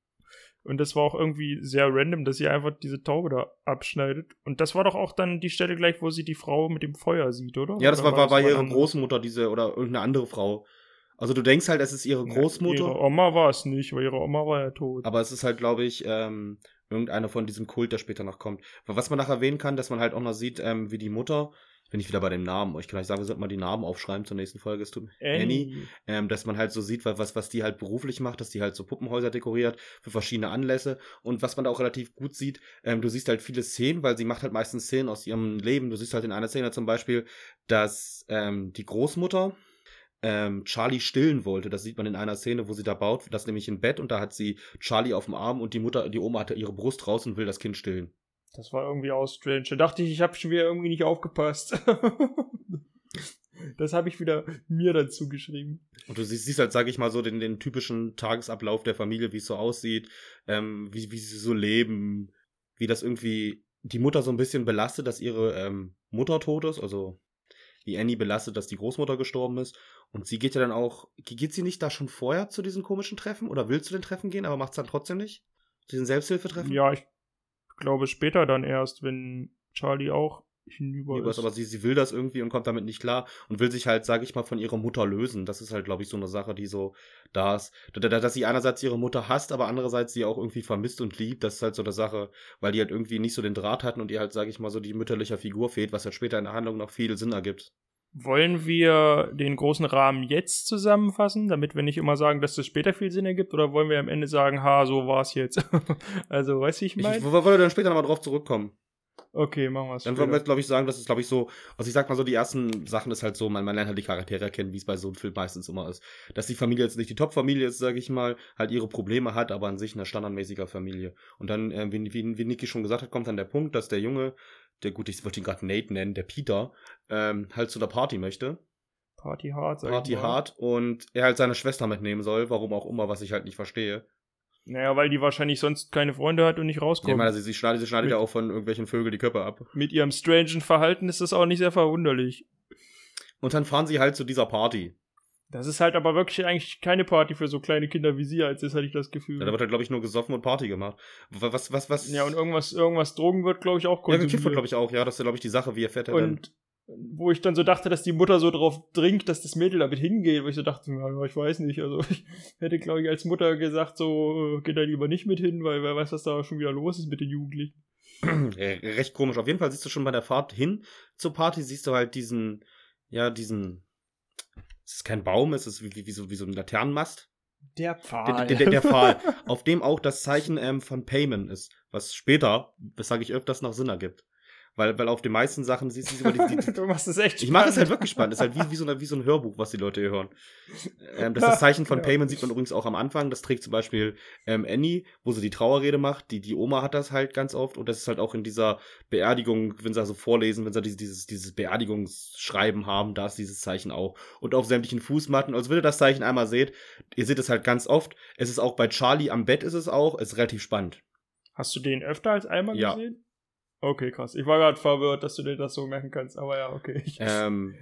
Und das war auch irgendwie sehr random, dass sie einfach diese Taube da abschneidet. Und das war doch auch dann die Stelle gleich, wo sie die Frau mit dem Feuer sieht, oder? Ja, das Oder war, war, war ihre anders? Großmutter, diese, oder irgendeine andere Frau. Also du denkst halt, es ist ihre Großmutter. Ihre Oma war es nicht, weil ihre Oma war ja tot. Aber es ist halt, glaube ich, ähm, irgendeiner von diesem Kult, der später noch kommt. Was man noch erwähnen kann, dass man halt auch noch sieht, ähm, wie die Mutter, bin ich wieder bei dem Namen, ich kann euch sagen, wir sollten mal die Namen aufschreiben zur nächsten Folge, es tut Annie, ähm, dass man halt so sieht, was, was die halt beruflich macht, dass die halt so Puppenhäuser dekoriert für verschiedene Anlässe und was man da auch relativ gut sieht, ähm, du siehst halt viele Szenen, weil sie macht halt meistens Szenen aus ihrem Leben. Du siehst halt in einer Szene zum Beispiel, dass ähm, die Großmutter ähm, Charlie stillen wollte. Das sieht man in einer Szene, wo sie da baut, das nämlich im Bett und da hat sie Charlie auf dem Arm und die Mutter, die Oma hatte ihre Brust raus und will das Kind stillen. Das war irgendwie auch strange. Da dachte ich, ich habe schon wieder irgendwie nicht aufgepasst. [laughs] das habe ich wieder mir dazu geschrieben. Und du siehst, siehst halt, sage ich mal, so den, den typischen Tagesablauf der Familie, wie es so aussieht, ähm, wie, wie sie so leben, wie das irgendwie die Mutter so ein bisschen belastet, dass ihre ähm, Mutter tot ist, also wie Annie belastet, dass die Großmutter gestorben ist. Und sie geht ja dann auch, ge- geht sie nicht da schon vorher zu diesen komischen Treffen oder will zu den Treffen gehen, aber macht es dann trotzdem nicht? Zu diesen Selbsthilfetreffen? Ja, ich glaube später dann erst, wenn Charlie auch hinüber ist. aber sie, sie will das irgendwie und kommt damit nicht klar und will sich halt, sage ich mal, von ihrer Mutter lösen. Das ist halt, glaube ich, so eine Sache, die so da ist. Da- da- Dass sie einerseits ihre Mutter hasst, aber andererseits sie auch irgendwie vermisst und liebt, das ist halt so eine Sache, weil die halt irgendwie nicht so den Draht hatten und ihr halt, sage ich mal, so die mütterliche Figur fehlt, was halt später in der Handlung noch viel Sinn ergibt. Wollen wir den großen Rahmen jetzt zusammenfassen, damit wir nicht immer sagen, dass das später viel Sinn ergibt, oder wollen wir am Ende sagen, ha, so war's jetzt? [laughs] also, wie ich meine? ich wollte dann später nochmal drauf zurückkommen. Okay, machen wir es. Dann wollen wir, glaube ich, sagen, das ist, glaube ich, so, also ich sag mal so, die ersten Sachen ist halt so, man, man lernt halt die Charaktere kennen, wie es bei so einem Film meistens immer ist. Dass die Familie jetzt nicht die Top-Familie ist, sage ich mal, halt ihre Probleme hat, aber an sich eine standardmäßige Familie. Und dann, ähm, wie, wie, wie Niki schon gesagt hat, kommt dann der Punkt, dass der Junge, der gut, ich wollte ihn gerade Nate nennen, der Peter, ähm, halt zu der Party möchte. Party hard, sag Party ich hart und er halt seine Schwester mitnehmen soll, warum auch immer, was ich halt nicht verstehe. Naja, weil die wahrscheinlich sonst keine Freunde hat und nicht Ich rauskommt. meine, sie, sie schneidet, sie schneidet Mit- ja auch von irgendwelchen Vögeln die Köpfe ab. Mit ihrem strangen Verhalten ist das auch nicht sehr verwunderlich. Und dann fahren sie halt zu dieser Party. Das ist halt aber wirklich eigentlich keine Party für so kleine Kinder wie sie, als ist, hatte ich das Gefühl. Ja, da wird halt, glaube ich, nur gesoffen und Party gemacht. Was, was, was, Ja, und irgendwas, irgendwas Drogen wird, glaube ich, auch Ja, konsumiert. gekifft wird, glaube ich, auch, ja. Das ist, glaube ich, die Sache, wie er denn. Und wo ich dann so dachte, dass die Mutter so drauf dringt, dass das Mädel damit hingeht, wo ich so dachte, ja, ich weiß nicht. Also [laughs] ich hätte, glaube ich, als Mutter gesagt, so, äh, geht da lieber nicht mit hin, weil wer weiß, was da schon wieder los ist mit den Jugendlichen. [clears throat] Re- Recht komisch. Auf jeden Fall siehst du schon bei der Fahrt hin zur Party, siehst du halt diesen, ja, diesen, es ist kein Baum, es ist wie, wie, so, wie so ein Laternenmast. Der Pfahl. Der, der, der Pfahl, [laughs] auf dem auch das Zeichen ähm, von Payment ist, was später, das sage ich öfters, noch Sinn ergibt. Weil, weil auf den meisten Sachen siehst du die, die, die [laughs] du machst es echt Ich mache es halt wirklich spannend. Es ist halt wie, wie, so, eine, wie so ein Hörbuch, was die Leute hier hören. Ähm, das, das [laughs] Zeichen von Ja. Payment sieht man übrigens auch am Anfang. Das trägt zum Beispiel ähm, Annie, wo sie die Trauerrede macht. Die, die Oma hat das halt ganz oft. Und das ist halt auch in dieser Beerdigung, wenn sie also vorlesen, wenn sie dieses, dieses, dieses Beerdigungsschreiben haben, da ist dieses Zeichen auch. Und auf sämtlichen Fußmatten. Also wenn ihr das Zeichen einmal seht, ihr seht es halt ganz oft. Es ist auch bei Charlie am Bett ist es auch. Es ist relativ spannend. Hast du den öfter als einmal Ja. gesehen? Okay, krass. Ich war gerade verwirrt, dass du dir das so merken kannst, aber ja, okay. [laughs] Ähm,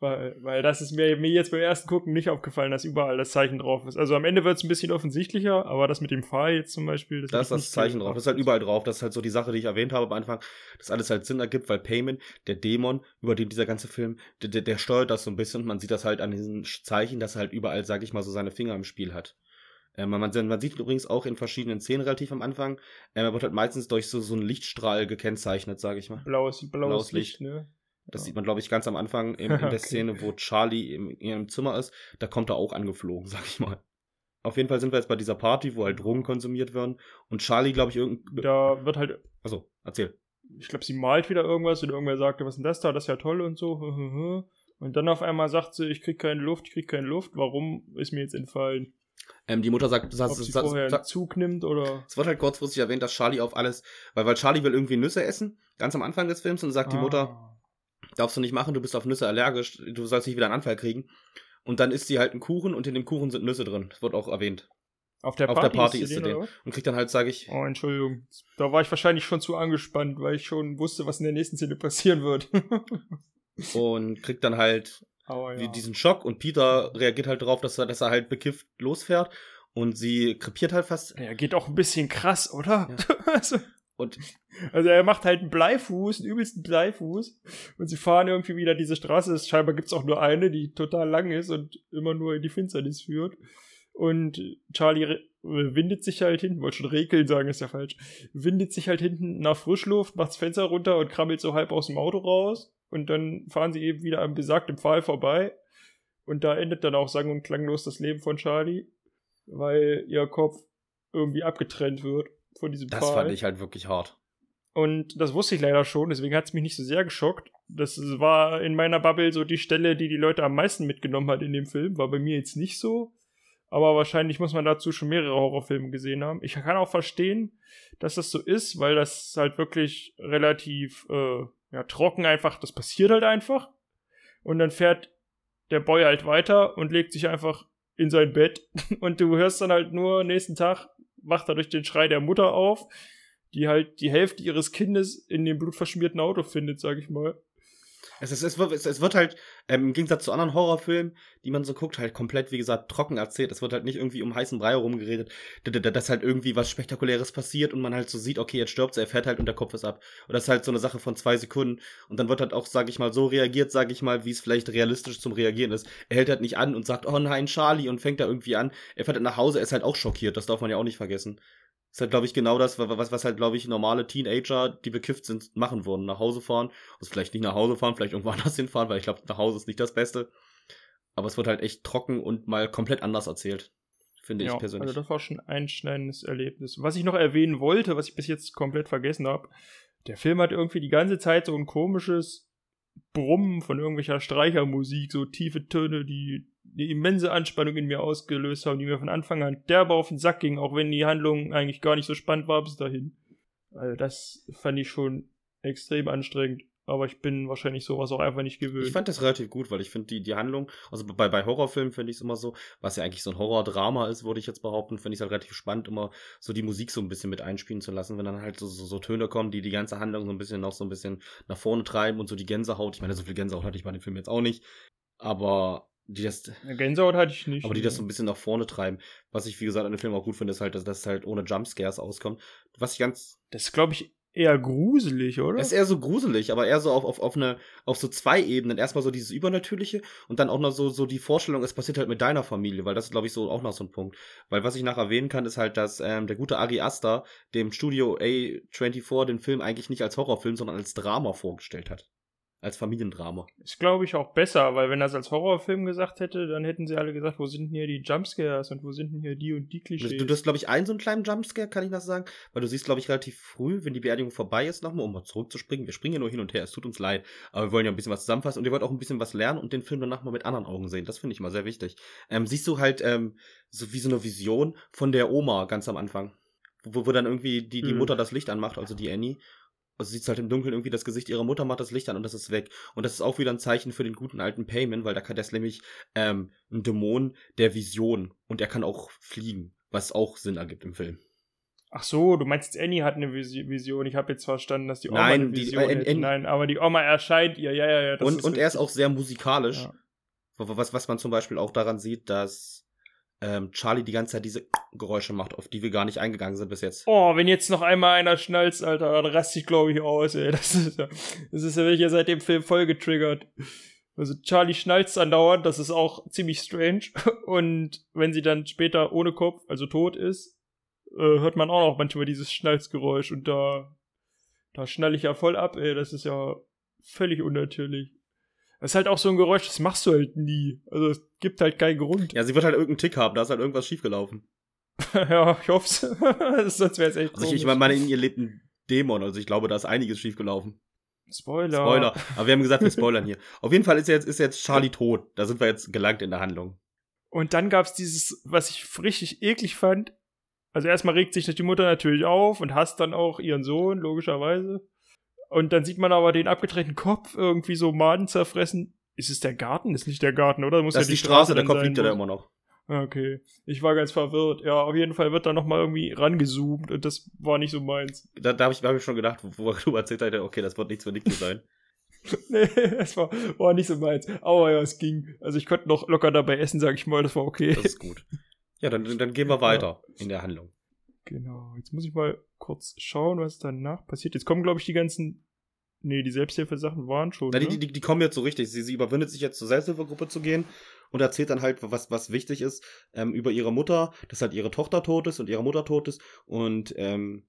weil, weil das ist mir, mir jetzt beim ersten Gucken nicht aufgefallen, dass überall das Zeichen drauf ist. Also am Ende wird es ein bisschen offensichtlicher, aber das mit dem Pfahl jetzt zum Beispiel, das Da hab ist das Zeichen drauf. Das ist halt überall drauf. Das ist halt so die Sache, die ich erwähnt habe am Anfang, dass alles halt Sinn ergibt, weil Payment, der Dämon, über den dieser ganze Film, der, der, der steuert das so ein bisschen und man sieht das halt an diesen Zeichen, dass er halt überall, sag ich mal, so seine Finger im Spiel hat. Ähm, man, man, sieht übrigens auch in verschiedenen Szenen relativ am Anfang, ähm, er wird halt meistens durch so, so einen Lichtstrahl gekennzeichnet, sag ich mal. Blaues, blaues, Blaues Licht, ne? Das Ja. sieht man, glaube ich, ganz am Anfang in, in [laughs] der Okay. Szene, wo Charlie im, in ihrem Zimmer ist. Da kommt er auch angeflogen, [laughs] sag ich mal. Auf jeden Fall sind wir jetzt bei dieser Party, wo halt Drogen konsumiert werden. Und Charlie, glaube ich, irgendein. Da wird halt, Achso, erzähl. ich glaube, sie malt wieder irgendwas und irgendwer sagte, was ist denn das da? Das ist ja toll und so. [laughs] Und dann auf einmal sagt sie, ich krieg keine Luft, ich krieg keine Luft. Warum ist mir jetzt entfallen? Ähm, die Mutter sagt, sagt, Ob sie vorher einen Zug nimmt oder. es wird halt kurzfristig erwähnt, dass Charlie auf alles, weil, weil Charlie will irgendwie Nüsse essen, ganz am Anfang des Films, und sagt die Mutter, Ah. darfst du nicht machen, du bist auf Nüsse allergisch, du sollst nicht wieder einen Anfall kriegen. Und dann isst sie halt einen Kuchen und in dem Kuchen sind Nüsse drin. Das wird auch erwähnt. Auf der Auf Party, der Party isst sie den, oder? Und kriegt dann halt, sage ich, Oh, Entschuldigung. Da war ich wahrscheinlich schon zu angespannt, weil ich schon wusste, was in der nächsten Szene passieren wird. [laughs] und kriegt dann halt Aber ja. diesen Schock und Peter reagiert halt darauf, dass er, dass er halt bekifft losfährt und sie krepiert halt fast. ja, geht auch ein bisschen krass, oder? [laughs] also, Und also er macht halt einen Bleifuß, einen übelsten Bleifuß. Und sie fahren irgendwie wieder diese Straße. Scheinbar gibt's auch nur eine, die total lang ist und immer nur in die Finsternis führt. Und Charlie windet sich halt hinten, wollte schon rekeln sagen, ist ja falsch. Windet sich halt hinten nach Frischluft, macht das Fenster runter und krabbelt so halb aus dem Auto raus. Und dann fahren sie eben wieder am besagten Pfahl vorbei. Und da endet dann auch sang- und klanglos das Leben von Charlie, weil ihr Kopf irgendwie abgetrennt wird von diesem das Pfahl. fand ich halt wirklich hart. Und das wusste ich leider schon, deswegen hat es mich nicht so sehr geschockt. Das war in meiner Bubble so die Stelle, die die Leute am meisten mitgenommen hat in dem Film. War bei mir jetzt nicht so. Aber wahrscheinlich muss man dazu schon mehrere Horrorfilme gesehen haben. Ich kann auch verstehen, dass das so ist, weil das halt wirklich relativ äh, ja, trocken einfach, das passiert halt einfach. Und dann fährt der Boy halt weiter und legt sich einfach in sein Bett. [laughs] Und du hörst dann halt nur nächsten Tag, wacht er durch den Schrei der Mutter auf, die halt die Hälfte ihres Kindes in dem blutverschmierten Auto findet, sag ich mal. Es, ist, es, wird, es, wird halt, ähm, im Gegensatz zu anderen Horrorfilmen, die man so guckt, halt komplett, wie gesagt, trocken erzählt. Es wird halt nicht irgendwie um heißen Brei herumgeredet, dass halt irgendwie was Spektakuläres passiert und man halt so sieht, okay, jetzt stirbt sie, er fährt halt und der Kopf ist ab. Und das ist halt so eine Sache von zwei Sekunden. Und dann wird halt auch, sag ich mal, so reagiert, sag ich mal, wie es vielleicht realistisch zum Reagieren ist. Er hält halt nicht an und sagt, oh nein, Charlie, und fängt da irgendwie an. Er fährt halt nach Hause, er ist halt auch schockiert, das darf man ja auch nicht vergessen. Ist halt, glaube ich, genau das, wa- was, was halt, glaube ich, normale Teenager, die bekifft sind, machen würden. Nach Hause fahren. Also vielleicht nicht nach Hause fahren, vielleicht irgendwo [laughs] anders hinfahren, weil ich glaube, nach Hause ist nicht das Beste. Aber es wird halt echt trocken und mal komplett anders erzählt. Finde ich persönlich. Also das war schon ein einschneidendes Erlebnis. Was ich noch erwähnen wollte, was ich bis jetzt komplett vergessen habe, der Film hat irgendwie die ganze Zeit so ein komisches Brummen von irgendwelcher Streichermusik, so tiefe Töne, die eine immense Anspannung in mir ausgelöst haben, die mir von Anfang an derbe auf den Sack ging, auch wenn die Handlung eigentlich gar nicht so spannend war bis dahin. Also das fand ich schon extrem anstrengend. Aber ich bin wahrscheinlich sowas auch einfach nicht gewöhnt. Ich fand das relativ gut, weil ich finde die, die Handlung, also bei, bei Horrorfilmen finde ich es immer so, was ja eigentlich so ein Horrordrama ist, würde ich jetzt behaupten, finde ich es halt relativ spannend, immer so die Musik so ein bisschen mit einspielen zu lassen, wenn dann halt so, so, so Töne kommen, die die ganze Handlung so ein bisschen noch so ein bisschen nach vorne treiben und so die Gänsehaut. Ich meine, so viel Gänsehaut hatte ich bei dem Film jetzt auch nicht, aber die das, Gänsehaut hatte ich nicht. aber die das so ein bisschen nach vorne treiben. Was ich, wie gesagt, an dem Film auch gut finde, ist halt, dass das halt ohne Jumpscares auskommt. Was ich ganz, das glaube ich, eher gruselig, oder? Es ist eher so gruselig, aber eher so auf, auf, auf, eine, auf so zwei Ebenen. Erstmal so dieses Übernatürliche und dann auch noch so, so die Vorstellung, es passiert halt mit deiner Familie, weil das ist, glaube ich, so auch noch so ein Punkt. Weil was ich nachher erwähnen kann, ist halt, dass ähm, der gute Ari Aster dem Studio A24 den Film eigentlich nicht als Horrorfilm, sondern als Drama vorgestellt hat. Als Familiendrama. Ist, glaube ich, auch besser, weil wenn er es als Horrorfilm gesagt hätte, dann hätten sie alle gesagt, wo sind denn hier die Jumpscares und wo sind denn hier die und die Klischees. Du, hast, glaube ich, einen so einen kleinen Jumpscare, kann ich das sagen? Weil du siehst, glaube ich, relativ früh, wenn die Beerdigung vorbei ist, nochmal, um mal zurückzuspringen. Wir springen ja nur hin und her, es tut uns leid. Aber wir wollen ja ein bisschen was zusammenfassen und ihr wollt auch ein bisschen was lernen und den Film danach mal mit anderen Augen sehen. Das finde ich mal sehr wichtig. Ähm, siehst du halt ähm, so wie so eine Vision von der Oma ganz am Anfang. Wo, wo dann irgendwie die, die Hm. Mutter das Licht anmacht, also die Annie. Also sieht halt im Dunkeln irgendwie das Gesicht ihrer Mutter, macht das Licht an und das ist weg. Und das ist auch wieder ein Zeichen für den guten alten Payman, weil da kann das nämlich ähm, ein Dämon der Vision und er kann auch fliegen, was auch Sinn ergibt im Film. Ach so, du meinst, Annie hat eine Visi- Vision. Ich habe jetzt verstanden, dass die Oma Nein, eine die- Vision äh, hätte. Annie- Nein, aber die Oma erscheint ihr. Ja, ja, ja. und und er ist auch sehr musikalisch, Ja. Wa- was, was man zum Beispiel auch daran sieht, dass ähm, Charlie die ganze Zeit diese Geräusche macht, auf die wir gar nicht eingegangen sind bis jetzt. Oh, wenn jetzt noch einmal einer schnalzt, Alter, dann raste ich, glaube ich, aus, ey. Das ist ja, das ist ja wirklich ja seit dem Film voll getriggert. Also Charlie schnalzt andauernd, das ist auch ziemlich strange. [laughs] Und wenn sie dann später ohne Kopf, also tot ist, äh, hört man auch noch manchmal dieses Schnalzgeräusch und da, da schnall ich ja voll ab, ey. Das ist ja völlig unnatürlich. Das ist halt auch so ein Geräusch, das machst du halt nie. Also es gibt halt keinen Grund. Ja, sie wird halt irgendeinen Tick haben, da ist halt irgendwas schiefgelaufen. [laughs] Ja, ich hoff's. [laughs] Sonst wäre es echt Also ich, ich meine, in ihr lebt ein Dämon, also ich glaube, da ist einiges schiefgelaufen. Spoiler. Spoiler. Aber wir haben gesagt, wir spoilern hier. [laughs] Auf jeden Fall ist jetzt, ist jetzt Charlie tot. Da sind wir jetzt gelangt in der Handlung. Und dann gab's dieses, was ich richtig eklig fand. Also erstmal regt sich die Mutter natürlich auf und hasst dann auch ihren Sohn, logischerweise. Und dann sieht man aber den abgetrennten Kopf irgendwie so Maden zerfressen. Ist es der Garten? Ist nicht der Garten, oder? Muss Das ja ist die Straße, der dann Kopf liegt ja da immer noch. Ah, Okay. Ich war ganz verwirrt. Ja, auf jeden Fall wird da nochmal irgendwie rangezoomt und das war nicht so meins. Da, da habe ich, hab ich schon gedacht, wo, [laughs] du erzählt hast, okay, das wird nichts für Nick sein. [laughs] nee, das war, war nicht so meins. Aber ja, es ging. Also ich konnte noch locker dabei essen, sag ich mal, das war okay. Das ist gut. Ja, dann, dann gehen wir weiter in der Handlung. Genau, jetzt muss ich mal kurz schauen, was danach passiert. Jetzt kommen, glaube ich, die ganzen. Nee, die Selbsthilfe-Sachen waren schon. Na, die, ne? die, die kommen jetzt so richtig. Sie, sie überwindet sich jetzt zur Selbsthilfegruppe zu gehen und erzählt dann halt, was, was wichtig ist, ähm, über ihre Mutter, dass halt ihre Tochter tot ist und ihre Mutter tot ist. Und ähm,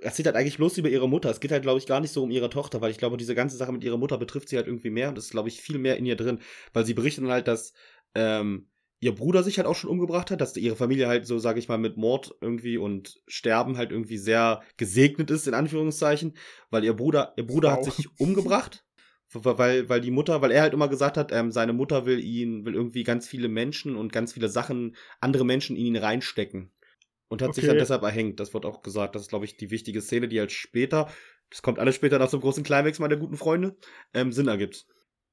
erzählt halt eigentlich bloß über ihre Mutter. Es geht halt, glaube ich, gar nicht so um ihre Tochter, weil ich glaube, diese ganze Sache mit ihrer Mutter betrifft sie halt irgendwie mehr und ist, glaube ich, viel mehr in ihr drin. Weil sie berichtet dann halt, dass ähm, ihr Bruder sich halt auch schon umgebracht hat, dass ihre Familie halt so, sage ich mal, mit Mord irgendwie und Sterben halt irgendwie sehr gesegnet ist, in Anführungszeichen, weil ihr Bruder, ihr Bruder hat sich [laughs] umgebracht. Weil, weil die Mutter, weil er halt immer gesagt hat, ähm, seine Mutter will ihn, will irgendwie ganz viele Menschen und ganz viele Sachen, andere Menschen in ihn reinstecken. Und hat sich Okay. dann deshalb erhängt. Das wird auch gesagt. Das ist, glaube ich, die wichtige Szene, die halt später, das kommt alles später nach so einem großen Climax meiner guten Freunde, ähm, Sinn ergibt.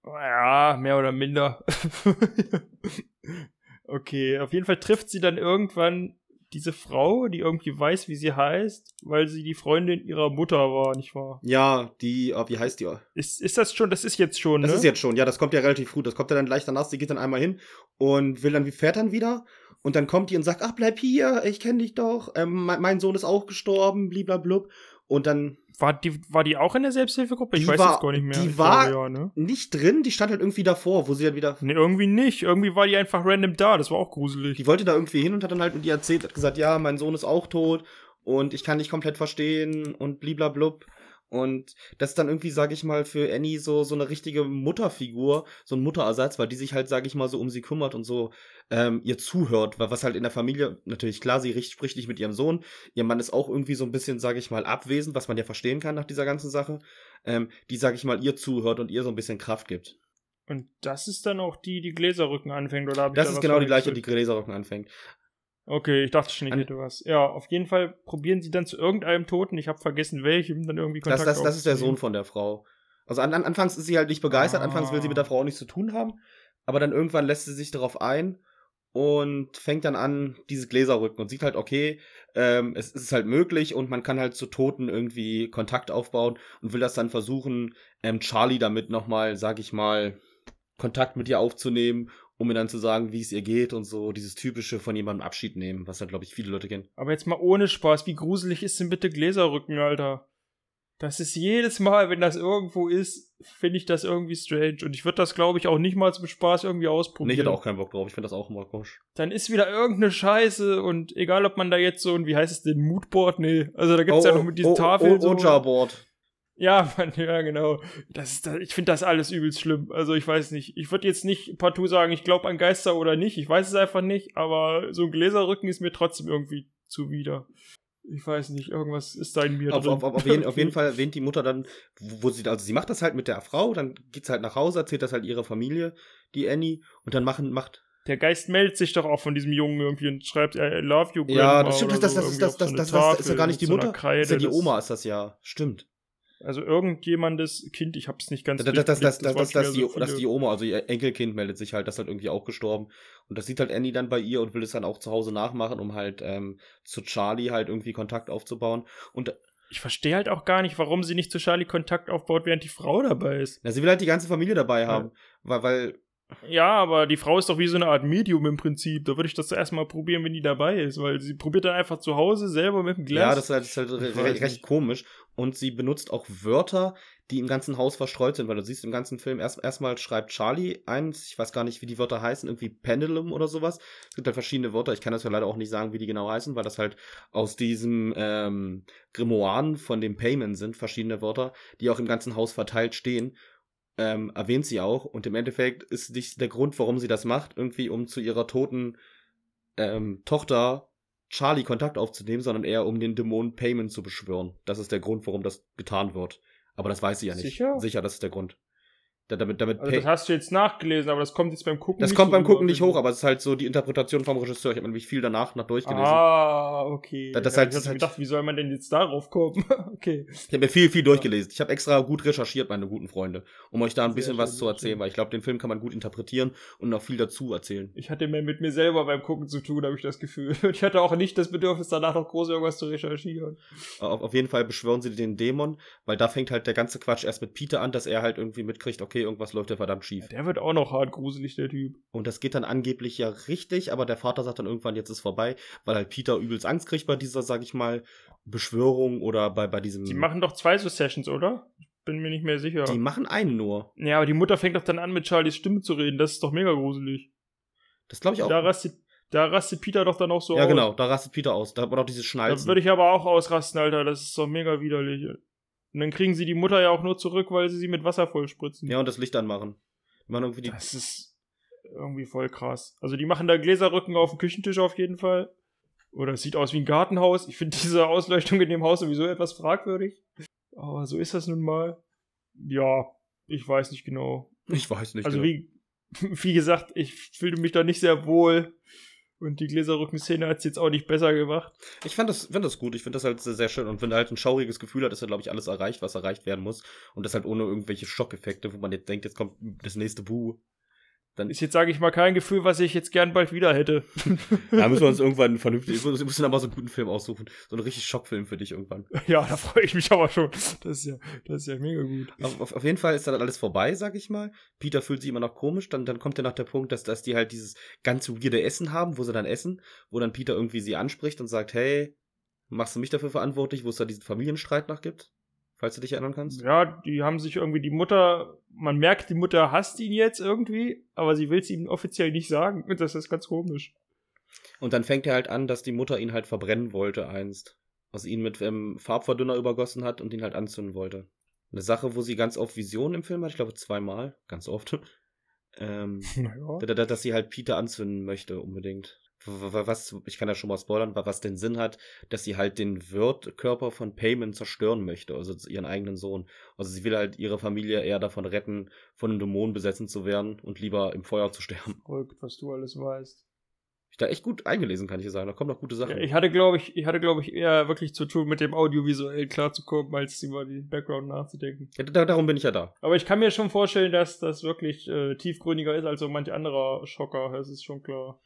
Ja, mehr oder minder. [laughs] okay, auf jeden Fall trifft sie dann irgendwann diese Frau, die irgendwie weiß, wie sie heißt, weil sie die Freundin ihrer Mutter war, nicht wahr? Ja, die, oh, wie heißt die? Ist, ist das schon, das ist jetzt schon, Das ne? ist jetzt schon, ja, das kommt ja relativ früh. Das kommt ja dann gleich danach. Sie geht dann einmal hin und will dann, wie fährt dann wieder. Und dann kommt die und sagt, ach, bleib hier, ich kenne dich doch. Ähm, mein, mein Sohn ist auch gestorben, bliblablub. Und dann War die, war die auch in der Selbsthilfegruppe? Ich weiß war- jetzt gar nicht mehr. die Ich war- glaube, ja, ne? nicht drin, die stand halt irgendwie davor, wo sie dann wieder. Nee, irgendwie nicht. Irgendwie war die einfach random da. Das war auch gruselig. Die wollte da irgendwie hin und hat dann halt mit ihr erzählt, hat gesagt, ja, mein Sohn ist auch tot und ich kann dich komplett verstehen und bliblablub. Und das ist dann irgendwie, sag ich mal, für Annie so, so eine richtige Mutterfigur, so ein Mutterersatz, weil die sich halt, sag ich mal, so um sie kümmert und so ähm, ihr zuhört, weil was halt in der Familie, natürlich klar, sie richt, spricht nicht mit ihrem Sohn, ihr Mann ist auch irgendwie so ein bisschen, sag ich mal, abwesend, was man ja verstehen kann nach dieser ganzen Sache, ähm, die, sag ich mal, ihr zuhört und ihr so ein bisschen Kraft gibt. Und das ist dann auch die, die Gläserrücken anfängt, oder hab ich Das da ist genau die gleiche, die? Gläserrücken anfängt. Okay, ich dachte schon, ich An- hätte was. Ja, auf jeden Fall probieren sie dann zu irgendeinem Toten, ich habe vergessen welchem, dann irgendwie Das, Kontakt das, das ist der. Sohn von der Frau. Also an, an, anfangs ist sie halt nicht begeistert, Ah. anfangs will sie mit der Frau auch nichts zu tun haben, aber dann irgendwann lässt sie sich darauf ein und fängt dann an, dieses Gläserrücken und sieht halt, okay, ähm, es ist halt möglich und man kann halt zu Toten irgendwie Kontakt aufbauen und will das dann versuchen, ähm, Charlie damit nochmal, sag ich mal, Kontakt mit ihr aufzunehmen, um ihr dann zu sagen, wie es ihr geht und so dieses typische von jemandem Abschied nehmen, was halt, glaube ich, viele Leute kennen. Aber jetzt mal ohne Spaß, wie gruselig ist denn bitte Gläserrücken, Alter? Das ist jedes Mal, wenn das irgendwo ist, finde ich das irgendwie strange. Und ich würde das, glaube ich, auch nicht mal zum Spaß irgendwie Nee, ich ausprobieren. hätte auch keinen Bock drauf, ich finde das auch immer komisch. Dann ist wieder irgendeine Scheiße und egal, ob man da jetzt so ein, wie heißt es denn, Moodboard? Nee, also da gibt's ja noch mit diesen Tafeln oh, so. Oja-Board. Ja, [laughs] Mann, ja, genau. Das ist, ich finde das alles übelst schlimm. Also ich weiß nicht. Ich würde jetzt nicht partout sagen, ich glaube an Geister oder nicht. Ich weiß es einfach nicht. Aber so ein Gläserrücken ist mir trotzdem irgendwie zuwider. Ich weiß nicht, irgendwas ist da in mir Auf, drin. auf, auf, auf, jeden, [laughs] auf jeden Fall erwähnt die Mutter dann, wo sie, also sie macht das halt mit der Frau, dann geht sie halt nach Hause, erzählt das halt ihrer Familie, die Annie, und dann machen, macht, Der Geist meldet sich doch auch von diesem Jungen irgendwie und schreibt, I love you, ja, Grandma das stimmt, oder das, so das, das, das, das, das, das, ist ja gar nicht die Mutter, Kreide, das ist ja die das- Oma, ist das ja, stimmt. Also irgendjemandes Kind, ich hab's nicht ganz Das, das, das, das, das, das, schon die, so das die Oma, also ihr Enkelkind meldet sich halt, das ist halt irgendwie auch gestorben. Und das sieht halt Annie dann bei ihr und will es dann auch zu Hause nachmachen, um halt ähm, zu Charlie halt irgendwie Kontakt aufzubauen. Und Ich verstehe halt auch gar nicht, warum sie nicht zu Charlie Kontakt aufbaut, während die Frau dabei ist. na, sie will halt die ganze Familie dabei haben. Weil, weil, Ja, aber die Frau ist doch wie so eine Art Medium im Prinzip. Da würde ich das zuerst mal probieren, wenn die dabei ist, weil sie probiert dann einfach zu Hause selber mit dem Glas. ja, das ist halt, das ist halt recht nicht. komisch. Und sie benutzt auch Wörter, die im ganzen Haus verstreut sind, weil du siehst im ganzen Film, erst erstmal schreibt Charlie eins, ich weiß gar nicht, wie die Wörter heißen, irgendwie Pendulum oder sowas. Es gibt halt verschiedene Wörter, ich kann das ja leider auch nicht sagen, wie die genau heißen, weil das halt aus diesem ähm, Grimoire von dem Payment sind, verschiedene Wörter, die auch im ganzen Haus verteilt stehen. Ähm, erwähnt sie auch. Und im Endeffekt ist der Grund, warum sie das macht, irgendwie um zu ihrer toten ähm, Tochter Charlie Kontakt aufzunehmen, sondern eher um den Dämon Payment zu beschwören. Das ist der Grund, warum das getan wird. Aber das weiß sie ja nicht. Sicher? Sicher, das ist der Grund. Da, damit, damit Also das hast du jetzt nachgelesen, aber das kommt jetzt beim Gucken das nicht kommt beim Gucken nicht finde hoch, aber es ist halt so die Interpretation vom Regisseur. Ich habe nämlich viel danach noch durchgelesen. Ah, okay. Das- das ja, halt- ich das halt- gedacht, wie soll man denn jetzt darauf kommen? [laughs] okay. Ich habe mir viel, viel durchgelesen. Ich habe extra gut recherchiert, meine guten Freunde, um euch da ein Sehr bisschen schön, was zu erzählen, schön. weil ich glaube, den Film kann man gut interpretieren und noch viel dazu erzählen. Ich hatte mehr mit mir selber beim Gucken zu tun, habe ich das Gefühl. [laughs] Und ich hatte auch nicht das Bedürfnis, danach noch groß irgendwas zu recherchieren. Auf, auf jeden Fall beschwören sie den Dämon, weil da fängt halt der ganze Quatsch erst mit Peter an, dass er halt irgendwie mitkriegt, okay, irgendwas läuft ja verdammt schief. Der wird auch noch hart gruselig, der Typ. Und das geht dann angeblich ja richtig, aber der Vater sagt dann irgendwann, jetzt ist vorbei, weil halt Peter übelst Angst kriegt bei dieser, sag ich mal, Beschwörung oder bei, bei diesem. Die machen doch zwei so Sessions, oder? Ich bin mir nicht mehr sicher. die machen einen nur. ja, aber die Mutter fängt doch dann an, mit Charlies Stimme zu reden. Das ist doch mega gruselig. Das glaube ich auch. Da rastet, da rastet Peter doch dann auch so ja, aus. genau, da rastet Peter aus. Da hat man auch diese Da Schnalzen. würde ich aber auch ausrasten, Alter. Das ist doch mega widerlich. Und dann kriegen sie die Mutter ja auch nur zurück, weil sie sie mit Wasser vollspritzen. ja, und das Licht anmachen. Machen irgendwie die. Das ist irgendwie voll krass. Also die machen da Gläserrücken auf dem Küchentisch auf jeden Fall. Oder es sieht aus wie ein Gartenhaus. Ich finde [laughs] diese Ausleuchtung in dem Haus sowieso etwas fragwürdig. Aber so ist das nun mal. Ja, ich weiß nicht genau. Ich weiß nicht. Also genau. wie, [laughs] wie gesagt, ich fühlte mich da nicht sehr wohl. Und die Gläserrücken-Szene hat es jetzt auch nicht besser gemacht. Ich fand das, find das gut. Ich finde das halt sehr, sehr schön. Und wenn er halt ein schauriges Gefühl hat, ist er, glaube ich, alles erreicht, was erreicht werden muss. Und das halt ohne irgendwelche Schockeffekte, wo man jetzt denkt, jetzt kommt das nächste Buh. Dann Ist jetzt, sage ich mal, kein Gefühl, was ich jetzt gern bald wieder hätte. [laughs] da müssen wir uns irgendwann [laughs] vernünftig. Wir müssen aber so einen guten Film aussuchen. So einen richtig Schockfilm für dich irgendwann. ja, da freue ich mich aber schon. Das ist ja, das ist ja mega gut. Auf, auf, auf jeden Fall ist dann alles vorbei, sag ich mal. Peter fühlt sich immer noch komisch. Dann, dann kommt ja noch der Punkt, dass, dass die halt dieses ganz weirde Essen haben, wo sie dann essen, wo dann Peter irgendwie sie anspricht und sagt, hey, machst du mich dafür verantwortlich, wo es da diesen Familienstreit noch gibt? Falls du dich erinnern kannst. Ja, die haben sich irgendwie die Mutter, man merkt, die Mutter hasst ihn jetzt irgendwie, aber sie will es ihm offiziell nicht sagen. Und [laughs] das ist ganz komisch. Und dann fängt er halt an, dass die Mutter ihn halt verbrennen wollte einst. Also ihn mit ähm, Farbverdünner übergossen hat und ihn halt anzünden wollte. Eine Sache, wo sie ganz oft Visionen im Film hat, ich glaube zweimal, ganz oft. [laughs] ähm, [laughs] da- dass sie halt Peter anzünden möchte, unbedingt. Was, ich kann ja schon mal spoilern, wa- was den Sinn hat, dass sie halt den Wirtkörper von Payman zerstören möchte, also ihren eigenen Sohn. Also sie will halt ihre Familie eher davon retten, von einem Dämon besessen zu werden und lieber im Feuer zu sterben. Verrückt, was du alles weißt. Ich da echt gut eingelesen, kann ich dir sagen. Da kommen noch gute Sachen. Ja, ich hatte, glaube ich, ich hatte, glaube ich, eher wirklich zu tun, mit dem Audiovisuell klarzukommen, als über den Background nachzudenken. Ja, da, darum bin ich ja da. Aber ich kann mir schon vorstellen, dass das wirklich äh, tiefgründiger ist als so manch anderer Schocker. Das ist schon klar.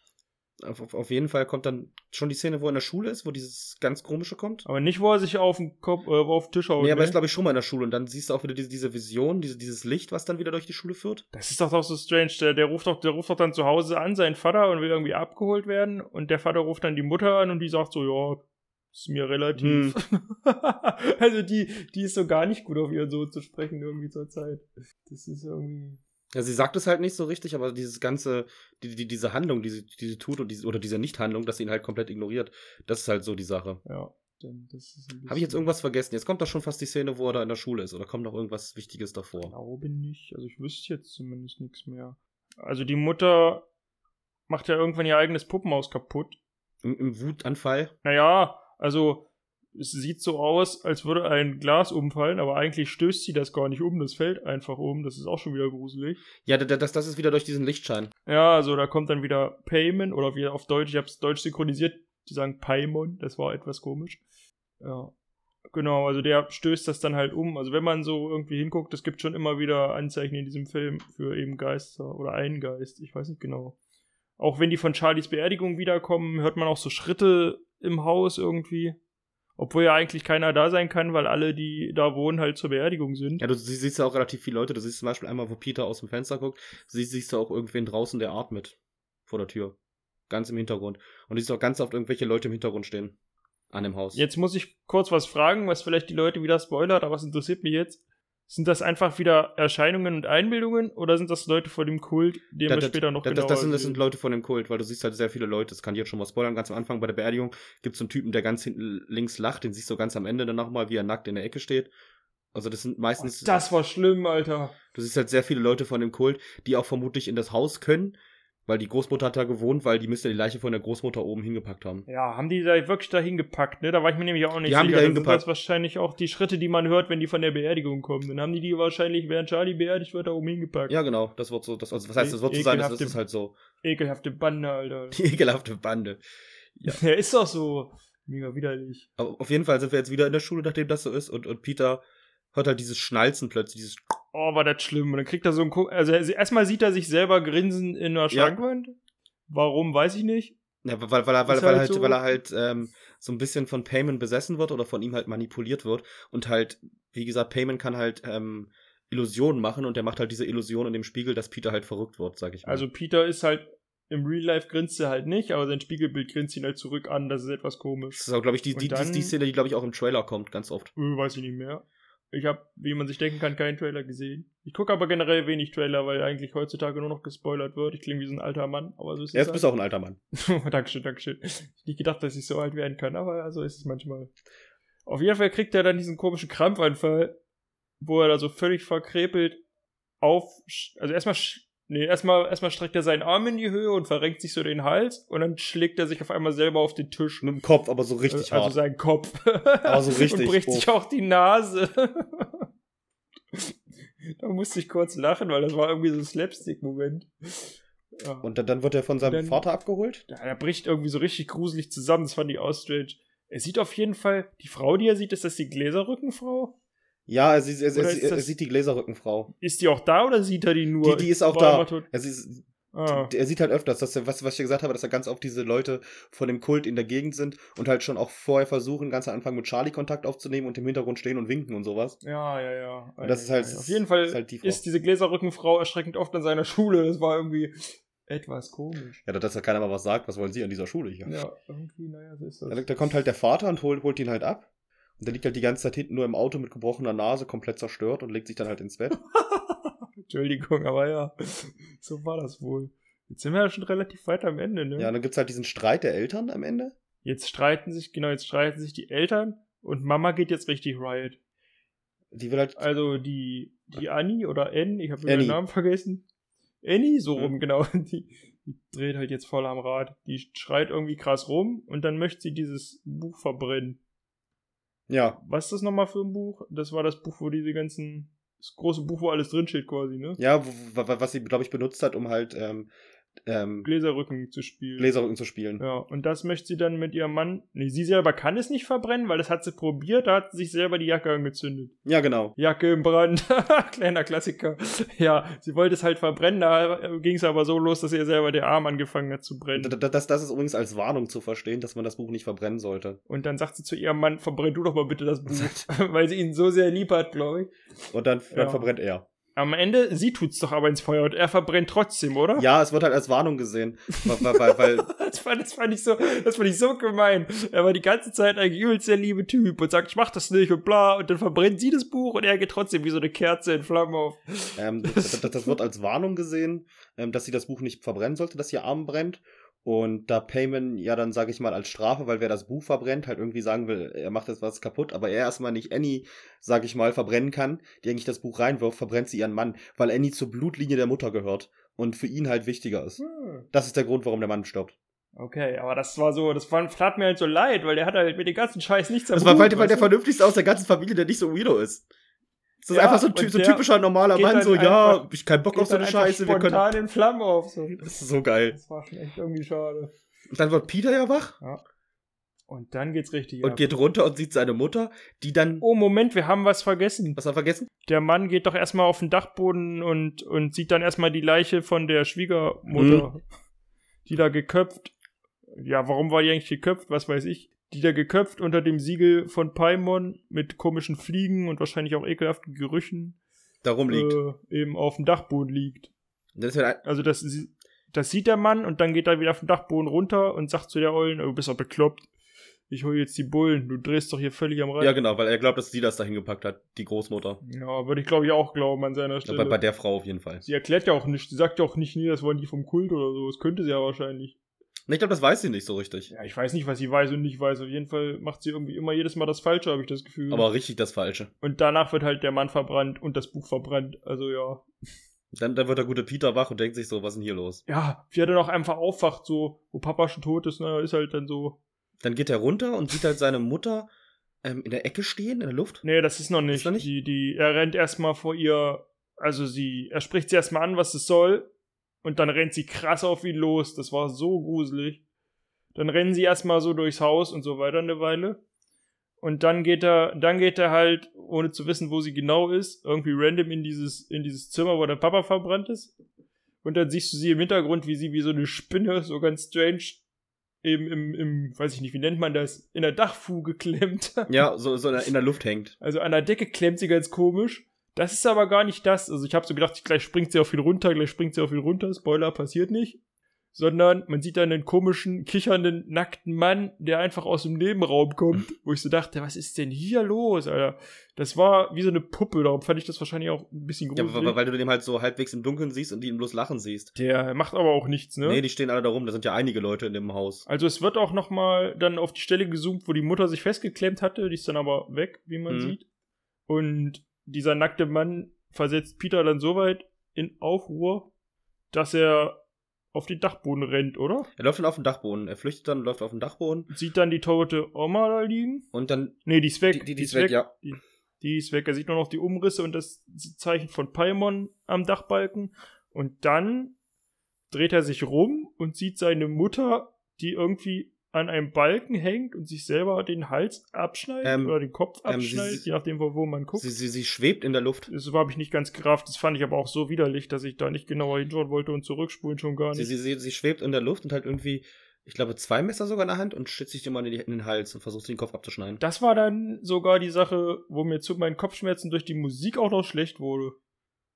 Auf, auf, jeden Fall kommt dann schon die Szene, wo er in der Schule ist, wo dieses ganz komische kommt. Aber nicht, wo er sich auf den Kopf, äh, auf den Tisch haut. nee, aber ne? ist glaube ich schon mal in der Schule und dann siehst du auch wieder diese, diese Vision, diese, dieses Licht, was dann wieder durch die Schule führt. Das ist doch doch so strange. Der, der, ruft doch, der ruft doch dann zu Hause an, seinen Vater, und will irgendwie abgeholt werden. Und der Vater ruft dann die Mutter an und die sagt so, ja, ist mir relativ. [laughs] also die, die ist so gar nicht gut auf ihren Sohn zu sprechen irgendwie zur Zeit. Das ist irgendwie. Ja, sie sagt es halt nicht so richtig, aber dieses ganze, die, die, diese Handlung, die sie, die sie tut und diese, oder diese Nichthandlung, dass sie ihn halt komplett ignoriert, das ist halt so die Sache. Ja. Denn das ist ein Habe ich jetzt irgendwas vergessen? Jetzt kommt doch schon fast die Szene, wo er da in der Schule ist. Oder kommt noch irgendwas Wichtiges davor? glaube nicht. Also ich wüsste jetzt zumindest nichts mehr. Also die Mutter macht ja irgendwann ihr eigenes Puppenhaus kaputt. Im, Im Wutanfall? Naja, also es sieht so aus, als würde ein Glas umfallen, aber eigentlich stößt sie das gar nicht um, das fällt einfach um. Das ist auch schon wieder gruselig. Ja, da- da- das, das ist wieder durch diesen Lichtschein. Ja, also da kommt dann wieder Payment oder wie auf Deutsch, ich habe es deutsch synchronisiert, die sagen Paimon, das war etwas komisch. Ja. Genau, also der stößt das dann halt um. Also wenn man so irgendwie hinguckt, es gibt schon immer wieder Anzeichen in diesem Film für eben Geister oder einen Geist, ich weiß nicht genau. Auch wenn die von Charlies Beerdigung wiederkommen, hört man auch so Schritte im Haus irgendwie. Obwohl ja eigentlich keiner da sein kann, weil alle, die da wohnen, halt zur Beerdigung sind. Ja, du sie- siehst ja auch relativ viele Leute. Du siehst zum Beispiel einmal, wo Peter aus dem Fenster guckt, siehst, siehst du auch irgendwen draußen, der atmet. Vor der Tür. Ganz im Hintergrund. Und du siehst auch ganz oft irgendwelche Leute im Hintergrund stehen. An dem Haus. Jetzt muss ich kurz was fragen, was vielleicht die Leute wieder spoilert, aber was interessiert mich jetzt? Sind das einfach wieder Erscheinungen und Einbildungen oder sind das Leute vor dem Kult, den Da- wir da- später noch da- genauer das, sind, das sind Leute von dem Kult, weil du siehst halt sehr viele Leute. Das kann ich jetzt schon mal spoilern. Ganz am Anfang bei der Beerdigung gibt es einen Typen, der ganz hinten links lacht. Den siehst du ganz am Ende dann nochmal, wie er nackt in der Ecke steht. Also das sind meistens. Das war schlimm, Alter. Du siehst halt sehr viele Leute von dem Kult, die auch vermutlich in das Haus können, weil die Großmutter hat da gewohnt, weil die müsste die Leiche von der Großmutter oben hingepackt haben. Ja, haben die da wirklich da hingepackt, ne? Da war ich mir nämlich auch nicht Die haben die sicher. da Dann sind hingepackt. das wahrscheinlich auch die Schritte, die man hört, wenn die von der Beerdigung kommen. Dann haben die die wahrscheinlich, während Charlie beerdigt wird, da oben hingepackt. Ja, genau. Das wird so. Das, also was heißt, das wird so sein, das ist halt so. Ekelhafte Bande, Alter. [laughs] Die ekelhafte Bande. Ja. [laughs] Ja, ist doch so. Mega widerlich. Aber auf jeden Fall sind wir jetzt wieder in der Schule, nachdem das so ist. Und, und Peter hört halt dieses Schnalzen plötzlich, dieses Oh, war das schlimm. Und dann kriegt er so ein Also er- erstmal sieht er sich selber grinsen in einer Ja. Schrankwand. Warum, weiß ich nicht. Ja, weil, weil, er, weil, weil, halt halt, so. weil er halt ähm, so ein bisschen von Payman besessen wird oder von ihm halt manipuliert wird und halt, wie gesagt, Payman kann halt ähm, Illusionen machen und der macht halt diese Illusion in dem Spiegel, dass Peter halt verrückt wird, sag ich mal. Also Peter ist halt im Real Life grinst er halt nicht, aber sein Spiegelbild grinst ihn halt zurück an. Das ist etwas komisch. das ist auch, glaube ich, die, die, die, dann- die Szene, die, glaube ich, auch im Trailer kommt, ganz oft. Äh, weiß ich nicht mehr. Ich habe, wie man sich denken kann, keinen Trailer gesehen. Ich gucke aber generell wenig Trailer, weil eigentlich heutzutage nur noch gespoilert wird. Ich klinge wie so ein alter Mann, aber so ist Jetzt es. bist du auch ein alter Mann. [laughs] halt. Dankeschön, Dankeschön. Ich hab nicht gedacht, dass ich so alt werden kann, aber so ist es manchmal. Auf jeden Fall kriegt er dann diesen komischen Krampfanfall, wo er da so völlig verkrepelt auf, also erstmal, nee, erstmal, erstmal streckt er seinen Arm in die Höhe und verrenkt sich so den Hals und dann schlägt er sich auf einmal selber auf den Tisch. Mit dem Kopf, aber so richtig also hart. seinen Kopf. Aber so [laughs] richtig, Und bricht oh. sich auch die Nase. [laughs] da musste ich kurz lachen, weil das war irgendwie so ein Slapstick-Moment. Ja. Und dann, dann wird er von seinem Dann- Vater abgeholt. Ja, er bricht irgendwie so richtig gruselig zusammen. Das fand ich auch strange. Er sieht auf jeden Fall, die Frau, die er sieht, ist das die Gläserrückenfrau? Ja, er, sieht- er, er, er, das- sieht die Gläserrückenfrau. Ist die auch da oder sieht er die nur? Die, die ist auch da. Er, sieht, Ah. er sieht halt öfters, dass er, was, was ich gesagt habe, dass er ganz oft diese Leute von dem Kult in der Gegend sind und halt schon auch vorher versuchen, ganz am Anfang mit Charlie Kontakt aufzunehmen und im Hintergrund stehen und winken und sowas. Ja, ja, ja. Und das ist halt- Auf jeden Fall ist halt die ist diese Gläserrückenfrau erschreckend oft an seiner Schule. Das war irgendwie etwas komisch. Ja, dass da keiner mal was sagt, was wollen Sie an dieser Schule hier? Ja, irgendwie, naja, so ist das. Da, da kommt halt der Vater und holt, holt ihn halt ab. Und der liegt halt die ganze Zeit hinten nur im Auto mit gebrochener Nase, komplett zerstört und legt sich dann halt ins Bett. [laughs] Entschuldigung, aber ja, so war das wohl. Jetzt sind wir ja schon relativ weit am Ende, ne? Ja, dann gibt's halt diesen Streit der Eltern am Ende. Jetzt streiten sich, genau, jetzt streiten sich die Eltern und Mama geht jetzt richtig riot. Die will halt. Also die, die Annie oder Anne, ich habe Annie. den Namen vergessen. Annie, so rum, Mhm. genau. [laughs] Die, die dreht halt jetzt voll am Rad. Die schreit irgendwie krass rum und dann möchte sie dieses Buch verbrennen. Ja, Was ist das nochmal für ein Buch? Das war das Buch, wo diese ganzen, das große Buch, wo alles drinsteht quasi, ne? ja, was sie, glaube ich, benutzt hat, um halt ähm, ähm, Gläserrücken zu spielen. Gläserrücken zu spielen. Ja, und das möchte sie dann mit ihrem Mann. Nee, sie selber kann es nicht verbrennen, weil das hat sie probiert, da hat sie sich selber die Jacke angezündet. Ja, genau. Jacke im Brand. [laughs] Kleiner Klassiker. Ja, sie wollte es halt verbrennen, da ging es aber so los, dass ihr selber der Arm angefangen hat zu brennen. D- d- Das, das ist übrigens als Warnung zu verstehen, dass man das Buch nicht verbrennen sollte. Und dann sagt sie zu ihrem Mann, verbrenn du doch mal bitte das Buch. [laughs] weil sie ihn so sehr lieb hat, glaube ich. Und dann, dann Ja. verbrennt er. Am Ende, sie tut's doch aber ins Feuer und er verbrennt trotzdem, oder? Ja, es wird halt als Warnung gesehen. Weil, weil, weil, [laughs] Das fand, das fand ich so, das fand ich so gemein. Er war die ganze Zeit ein übelst der liebe Typ und sagt, ich mach das nicht und bla, und dann verbrennt sie das Buch und er geht trotzdem wie so eine Kerze in Flammen auf. ähm, das, das, das wird als Warnung gesehen, ähm, dass sie das Buch nicht verbrennen sollte, dass ihr Arm brennt. Und da Payman ja dann, sage ich mal, als Strafe, weil wer das Buch verbrennt, halt irgendwie sagen will, er macht jetzt was kaputt, aber er erstmal nicht Annie, sage ich mal, verbrennen kann, die eigentlich das Buch reinwirft, verbrennt sie ihren Mann, weil Annie zur Blutlinie der Mutter gehört und für ihn halt wichtiger ist. Hm. Das ist der Grund, warum der Mann stirbt. Okay, aber das war so, das war, tat mir halt so leid, weil der hat halt mit dem ganzen Scheiß nichts am Das war weil, weil der vernünftigste aus der ganzen Familie, der nicht so weirdo ist. Das ist Ja, einfach so ein, so typischer normaler Mann, so, ja, einfach- ich keinen Bock auf so eine Scheiße, wir können. spontan in Flammen auf. So. [laughs] Das ist so geil. Das war schon echt irgendwie schade. Und dann wird Peter ja wach Und dann geht's richtig und ab. geht runter und sieht seine Mutter, die dann. Oh, Moment, wir haben was vergessen. Was hat er vergessen? Der Mann geht doch erstmal auf den Dachboden und, und sieht dann erstmal die Leiche von der Schwiegermutter, Mhm. die da geköpft. Ja, warum war die eigentlich geköpft? Was weiß ich. Die da geköpft unter dem Siegel von Paimon mit komischen Fliegen und wahrscheinlich auch ekelhaften Gerüchen Da rumliegt. äh, eben auf dem Dachboden liegt. Ist er, Also das, das sieht der Mann und dann geht er wieder auf den Dachboden runter und sagt zu der Eulen, "Oh, du bist doch bekloppt. Ich hol jetzt die Bullen, du drehst doch hier völlig am Rad. ja, genau, weil er glaubt, dass sie das da hingepackt hat, die Großmutter. Ja, würde ich glaube ich auch glauben an seiner Stelle. Bei, bei der Frau auf jeden Fall. sie erklärt ja auch nicht, sie sagt ja auch nicht, nee, das waren die vom Kult oder so. Das könnte sie ja wahrscheinlich. Ich glaube, das weiß sie nicht so richtig. Ja, ich weiß nicht, was sie weiß und nicht weiß. Auf jeden Fall macht sie irgendwie immer jedes Mal das Falsche, habe ich das Gefühl. Aber richtig das Falsche. und danach wird halt der Mann verbrannt und das Buch verbrannt. Also ja. Dann, dann wird der gute Peter wach und denkt sich so, was ist denn hier los? Ja, wie er dann auch einfach aufwacht, so, wo Papa schon tot ist, ne, ist halt dann so. Dann geht er runter und sieht halt seine Mutter ähm, in der Ecke stehen, in der Luft. Nee, das ist noch nicht. Ist noch nicht? Die, die, er rennt erstmal vor ihr, also sie, er spricht sie erstmal an, was es soll, und dann rennt sie krass auf ihn los. Das war so gruselig. Dann rennen sie erstmal so durchs Haus und so weiter eine Weile. Und dann geht er, dann geht er halt, ohne zu wissen, wo sie genau ist, irgendwie random in dieses, in dieses Zimmer, wo der Papa verbrannt ist. Und dann siehst du sie im Hintergrund, wie sie wie so eine Spinne, so ganz strange, eben im, im, weiß ich nicht, wie nennt man das, in der Dachfuge klemmt. Ja, so, so in der- in der Luft hängt. Also an der Decke klemmt sie ganz komisch. Das ist aber gar nicht das. Also ich habe so gedacht, gleich springt sie auf ihn runter, gleich springt sie auf ihn runter. Spoiler, passiert nicht. Sondern man sieht dann einen komischen, kichernden, nackten Mann, der einfach aus dem Nebenraum kommt, wo ich so dachte, was ist denn hier los, Alter? Das war wie so eine Puppe, darum fand ich das wahrscheinlich auch ein bisschen Ja, gruselig. weil, weil du den halt so halbwegs im Dunkeln siehst und die ihn bloß lachen siehst. der macht aber auch nichts, ne? Nee, die stehen alle da rum. Da sind ja einige Leute in dem Haus. Also es wird auch noch mal dann auf die Stelle gezoomt, wo die Mutter sich festgeklemmt hatte. Die ist dann aber weg, wie man Mhm. sieht. Und dieser nackte Mann versetzt Peter dann so weit in Aufruhr, dass er auf den Dachboden rennt, oder? Er läuft dann auf den Dachboden. Er flüchtet dann, läuft auf den Dachboden. Sieht dann die tote Oma da liegen. Und dann. Nee, die ist weg. Die, die, die ist weg, ja. Die, die ist weg. Er sieht nur noch die Umrisse und das Zeichen von Paimon am Dachbalken. Und dann dreht er sich rum und sieht seine Mutter, die irgendwie an einem Balken hängt und sich selber den Hals abschneidet Ähm, oder den Kopf ähm, sie- abschneidet, sie- je nachdem, wo, man guckt. Sie, sie, sie schwebt in der Luft. Das habe ich nicht ganz gerafft. Das fand ich aber auch so widerlich, dass ich da nicht genauer hinschauen wollte und zurückspulen schon gar nicht. sie, sie, sie schwebt in der Luft und halt irgendwie, ich glaube, zwei Messer sogar in der Hand und schützt sich immer in, in den Hals und versucht, den Kopf abzuschneiden. Das war dann sogar die Sache, wo mir zu meinen Kopfschmerzen durch die Musik auch noch schlecht wurde.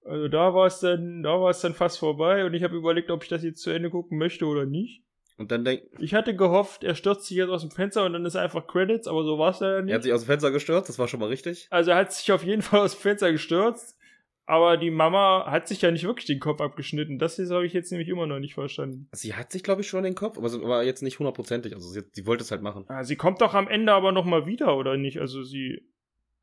Also da war es dann, da war es dann fast vorbei und ich habe überlegt, ob ich das jetzt zu Ende gucken möchte oder nicht. Und dann denkt, Ich hatte gehofft, er stürzt sich jetzt aus dem Fenster und dann ist einfach Credits, aber so war es leider er hat nicht. sich aus dem Fenster gestürzt, das war schon mal richtig. Also er hat sich auf jeden [laughs] Fall aus dem Fenster gestürzt, aber die Mama hat sich ja nicht wirklich den Kopf abgeschnitten. Das habe ich jetzt nämlich immer noch nicht verstanden. Sie hat sich, glaube ich, schon den Kopf, aber, aber jetzt nicht hundertprozentig. Also sie, sie wollte es halt machen. Ah, sie kommt doch am Ende aber nochmal wieder, oder nicht? Also sie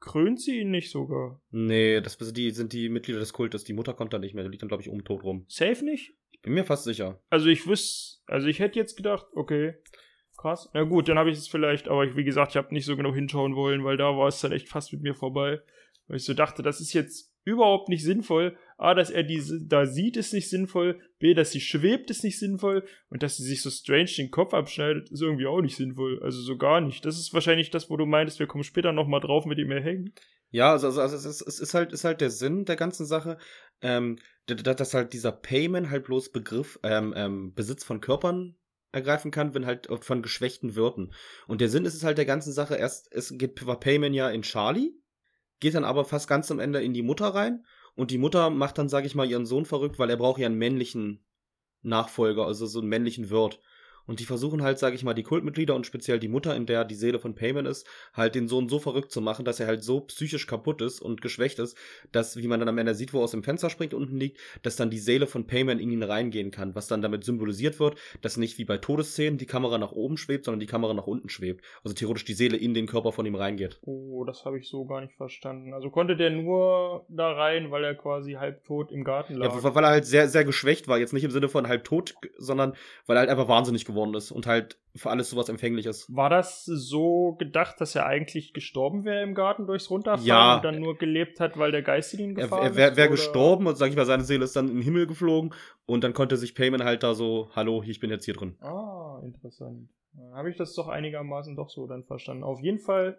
krönt sie ihn nicht sogar. Nee, das die, sind die Mitglieder des Kultes. Die Mutter kommt da nicht mehr. Die liegt dann, glaube ich, oben tot rum. Safe nicht? Ich bin mir fast sicher. Also ich wüsste, also ich hätte jetzt gedacht, okay, krass. Na gut, dann habe ich es vielleicht, aber ich, wie gesagt, ich habe nicht so genau hinschauen wollen, weil da war es dann echt fast mit mir vorbei. Weil ich so dachte, das ist jetzt überhaupt nicht sinnvoll. A, dass er diese da sieht, ist nicht sinnvoll. B, dass sie schwebt, ist nicht sinnvoll. Und dass sie sich so strange den Kopf abschneidet, ist irgendwie auch nicht sinnvoll. Also so gar nicht. Das ist wahrscheinlich das, wo du meintest, wir kommen später nochmal drauf, mit dem er hängt. Ja, also, also, also es, ist, es ist halt, ist halt der Sinn der ganzen Sache, ähm, dass halt dieser Payment halt bloß Begriff, ähm, ähm, Besitz von Körpern ergreifen kann, wenn halt von geschwächten Wirten. Und der Sinn ist es halt der ganzen Sache, erst, es geht war Payment ja in Charlie, geht dann aber fast ganz am Ende in die Mutter rein und die Mutter macht dann, sag ich mal, ihren Sohn verrückt, weil er braucht ja einen männlichen Nachfolger, also so einen männlichen Wirt. Und die versuchen halt, sage ich mal, die Kultmitglieder und speziell die Mutter, in der die Seele von Payman ist, halt den Sohn so verrückt zu machen, dass er halt so psychisch kaputt ist und geschwächt ist, dass, wie man dann am Ende sieht, wo er aus dem Fenster springt unten liegt, dass dann die Seele von Payman in ihn reingehen kann, was dann damit symbolisiert wird, dass nicht wie bei Todesszenen die Kamera nach oben schwebt, sondern die Kamera nach unten schwebt. Also theoretisch die Seele in den Körper von ihm reingeht. Oh, das habe ich so gar nicht verstanden. Also konnte der nur da rein, weil er quasi halbtot im Garten lag. Ja, weil er halt sehr, sehr geschwächt war. Jetzt nicht im Sinne von halb tot, sondern weil er halt einfach wahnsinnig geworden ist und halt für alles sowas empfänglich ist. War das so gedacht, dass er eigentlich gestorben wäre im Garten durchs Runterfallen Ja. und dann nur gelebt hat, weil der Geist ihn Er, gefahren er wäre ist? wär gestorben und sag ich mal, seine Seele ist dann in den Himmel geflogen und dann konnte sich Payman halt da so, hallo, ich bin jetzt hier drin. Ah, interessant. Habe ich das doch einigermaßen doch so dann verstanden. Auf jeden Fall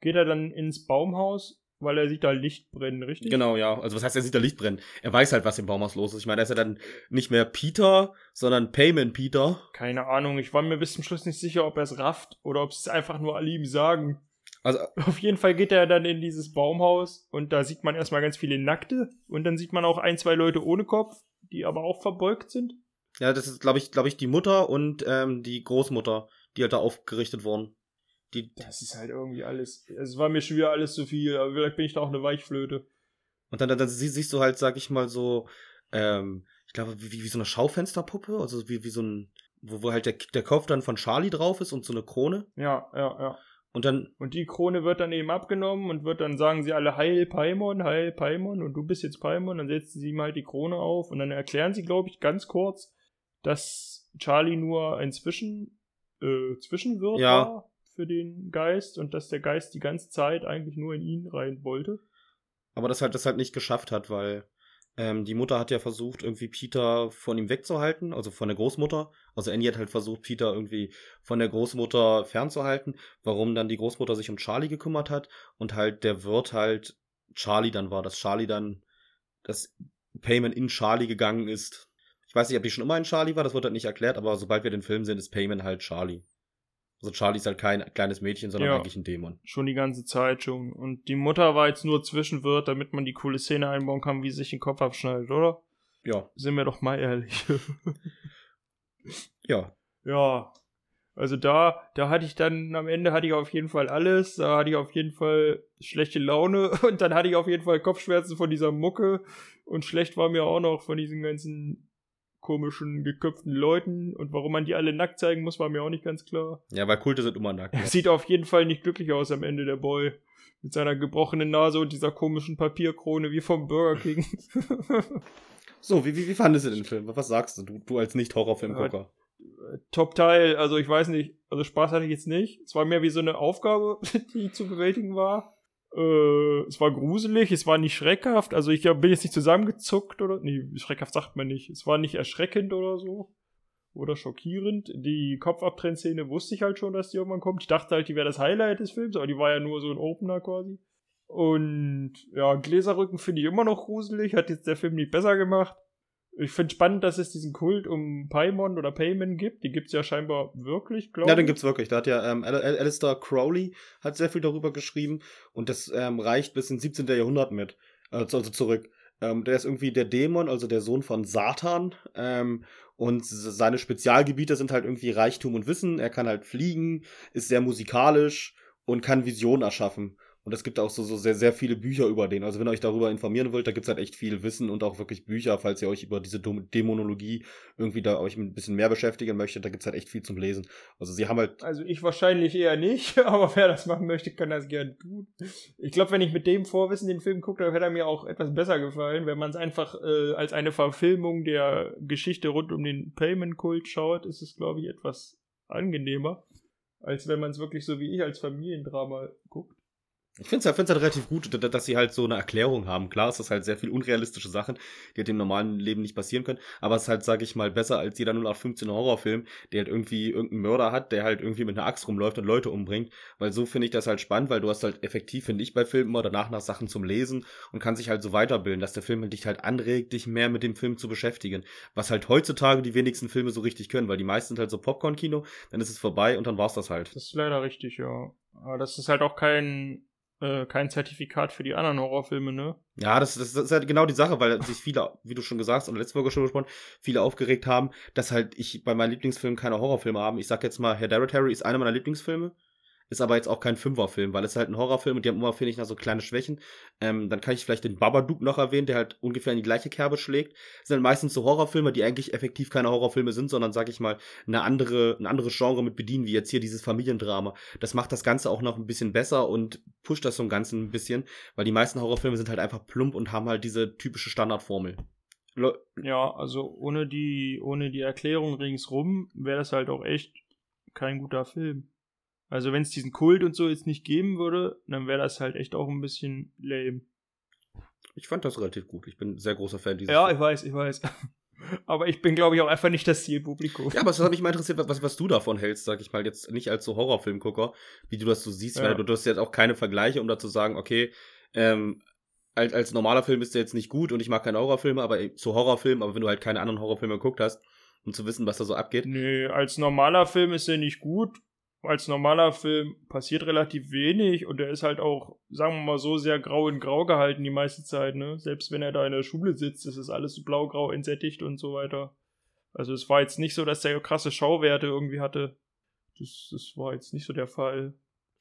geht er dann ins Baumhaus, weil er sieht da Licht brennen, richtig? Genau, ja. Also was heißt, er sieht da Licht brennen? Er weiß halt, was im Baumhaus los ist. Ich meine, da ist er dann nicht mehr Peter, sondern Payman Peter. Keine Ahnung, ich war mir bis zum Schluss nicht sicher, ob er es rafft oder ob es einfach nur alle ihm sagen. Also, [laughs] Auf jeden Fall geht er dann in dieses Baumhaus und da sieht man erstmal ganz viele Nackte und dann sieht man auch ein, zwei Leute ohne Kopf, die aber auch verbeugt sind. ja, das ist, glaube ich, glaube ich, die Mutter und ähm, die Großmutter, die halt da aufgerichtet wurden. Die, Das ist halt irgendwie alles. Es war mir schon wieder alles zu viel, aber vielleicht bin ich da auch eine Weichflöte. und dann, dann, dann sie- siehst du halt, sag ich mal, so, ähm, ich glaube, wie, wie so eine Schaufensterpuppe, also wie, wie so ein, wo, wo halt der, der Kopf dann von Charlie drauf ist und so eine Krone. Ja, ja, ja. Und dann, Und die Krone wird dann eben abgenommen und wird dann sagen sie alle Heil Paimon, Heil Paimon und du bist jetzt Paimon. Dann setzen sie ihm halt die Krone auf und dann erklären sie, glaube ich, ganz kurz, dass Charlie nur ein Zwischen, äh, Zwischenwirt Ja. war für den Geist und dass der Geist die ganze Zeit eigentlich nur in ihn rein wollte. aber das halt, das halt nicht geschafft hat, weil ähm, die Mutter hat ja versucht, irgendwie Peter von ihm wegzuhalten, also von der Großmutter. Also Annie hat halt versucht, Peter irgendwie von der Großmutter fernzuhalten, warum dann die Großmutter sich um Charlie gekümmert hat und halt der Wirt halt Charlie dann war, dass Charlie dann, dass Payman in Charlie gegangen ist. Ich weiß nicht, ob die schon immer in Charlie war, das wird halt nicht erklärt, aber sobald wir den Film sehen, ist Payman halt Charlie. Also Charlie ist halt kein kleines Mädchen, sondern Ja. eigentlich ein Dämon. Schon die ganze Zeit schon. Und die Mutter war jetzt nur Zwischenwirt, damit man die coole Szene einbauen kann, wie sie sich den Kopf abschneidet, oder? Ja, Sind wir doch mal ehrlich. ja. [laughs] Ja, also da, da hatte ich dann, am Ende hatte ich auf jeden Fall alles, da hatte ich auf jeden Fall schlechte Laune [laughs] und dann hatte ich auf jeden Fall Kopfschmerzen von dieser Mucke und schlecht war mir auch noch von diesen ganzen komischen, geköpften Leuten und warum man die alle nackt zeigen muss, war mir auch nicht ganz klar. Ja, weil Kulte sind immer nackt. Er [laughs] sieht auf jeden Fall nicht glücklich aus am Ende, der Boy. Mit seiner gebrochenen Nase und dieser komischen Papierkrone wie vom Burger King. [laughs] So, wie, wie, wie fandest du den Film? Was sagst du, du, du als Nicht-Horrorfilm-Gucker? Top-Teil, also ich weiß nicht, also Spaß hatte ich jetzt nicht. Es war mehr wie so eine Aufgabe, [laughs] die zu bewältigen war. Äh, es war gruselig, es war nicht schreckhaft, also ich bin jetzt nicht zusammengezuckt oder, nee, schreckhaft sagt man nicht. Es war nicht erschreckend oder so. Oder schockierend. Die Kopfabtrennszene wusste ich halt schon, dass die irgendwann kommt. Ich dachte halt, die wäre das Highlight des Films, aber die war ja nur so ein Opener quasi. Und ja, Gläserrücken finde ich immer noch gruselig, hat jetzt der Film nicht besser gemacht. Ich finde spannend, dass es diesen Kult um Paimon oder Payman gibt. Die gibt es ja scheinbar wirklich, glaube ich. Ja, den gibt's wirklich. Da hat ja ähm, Al Al Alistair Crowley hat sehr viel darüber geschrieben und das ähm, reicht bis ins 17. Jahrhundert mit, also, also zurück. Ähm, der ist irgendwie der Dämon, also der Sohn von Satan. Ähm, und seine Spezialgebiete sind halt irgendwie Reichtum und Wissen. Er kann halt fliegen, ist sehr musikalisch und kann Visionen erschaffen. Und es gibt auch so, so sehr, sehr viele Bücher über den. Also wenn ihr euch darüber informieren wollt, da gibt's halt echt viel Wissen und auch wirklich Bücher, falls ihr euch über diese Dämonologie irgendwie da euch ein bisschen mehr beschäftigen möchtet, da gibt's halt echt viel zum Lesen. Also sie haben halt Also ich wahrscheinlich eher nicht, [laughs] aber wer das machen möchte, kann das gerne tun. Ich glaube, wenn ich mit dem Vorwissen den Film gucke, dann hätte er mir auch etwas besser gefallen. Wenn man es einfach äh, als eine Verfilmung der Geschichte rund um den Payment-Kult schaut, ist es, glaube ich, etwas angenehmer, als wenn man es wirklich so wie ich als Familiendrama guckt. Ich finde es halt, find's halt relativ gut, da- dass sie halt so eine Erklärung haben. Klar, es ist halt sehr viel unrealistische Sachen, die halt im normalen Leben nicht passieren können. Aber es ist halt, sag ich mal, besser als jeder 0815 Horrorfilm, der halt irgendwie irgendeinen Mörder hat, der halt irgendwie mit einer Axt rumläuft und Leute umbringt. Weil so finde ich das halt spannend, weil du hast halt effektiv, finde ich, bei Filmen immer danach nach Sachen zum Lesen und kann sich halt so weiterbilden, dass der Film dich halt anregt, dich mehr mit dem Film zu beschäftigen. Was halt heutzutage die wenigsten Filme so richtig können, weil die meisten sind halt so Popcorn-Kino, dann ist es vorbei und dann war's das halt. Das ist leider richtig, ja. Aber das ist halt auch kein äh, kein Zertifikat für die anderen Horrorfilme, ne? Ja, das, das, das ist halt genau die Sache, weil sich viele, wie du schon gesagt hast und letzte Woche schon gesprochen, viele aufgeregt haben, dass halt ich bei meinen Lieblingsfilmen keine Horrorfilme habe. Ich sag jetzt mal, Hereditary ist einer meiner Lieblingsfilme. Ist aber jetzt auch kein Fünferfilm, weil es halt ein Horrorfilm und die haben immer, finde ich, noch so kleine Schwächen. Ähm, dann kann ich vielleicht den Babadook noch erwähnen, der halt ungefähr in die gleiche Kerbe schlägt. Das sind halt meistens so Horrorfilme, die eigentlich effektiv keine Horrorfilme sind, sondern, sag ich mal, eine andere, ein anderes Genre mit bedienen, wie jetzt hier dieses Familiendrama. Das macht das Ganze auch noch ein bisschen besser und pusht das so ein Ganzen ein bisschen, weil die meisten Horrorfilme sind halt einfach plump und haben halt diese typische Standardformel. Le Ja, also ohne die, ohne die Erklärung ringsrum wäre das halt auch echt kein guter Film. Also wenn es diesen Kult und so jetzt nicht geben würde, dann wäre das halt echt auch ein bisschen lame. ich fand das relativ gut. Ich bin ein sehr großer Fan dieses Ja, ich weiß, ich weiß. [laughs] Aber ich bin, glaube ich, auch einfach nicht das Zielpublikum. Ja, aber es hat mich mal interessiert, was, was du davon hältst, sag ich mal, jetzt nicht als so Horrorfilmgucker, wie du das so siehst, Ja. weil du, du hast jetzt auch keine Vergleiche, um da zu sagen, okay, ähm, als, als normaler Film ist der jetzt nicht gut und ich mag keine Horrorfilme, aber zu Horrorfilmen, aber wenn du halt keine anderen Horrorfilme geguckt hast, um zu wissen, was da so abgeht. Nee, als normaler Film ist er nicht gut. Als normaler Film passiert relativ wenig und er ist halt auch, sagen wir mal so, sehr grau in grau gehalten die meiste Zeit, ne? Selbst wenn er da in der Schule sitzt, ist es alles so blau-grau entsättigt und so weiter. Also es war jetzt nicht so, dass der krasse Schauwerte irgendwie hatte. Das, das war jetzt nicht so der Fall.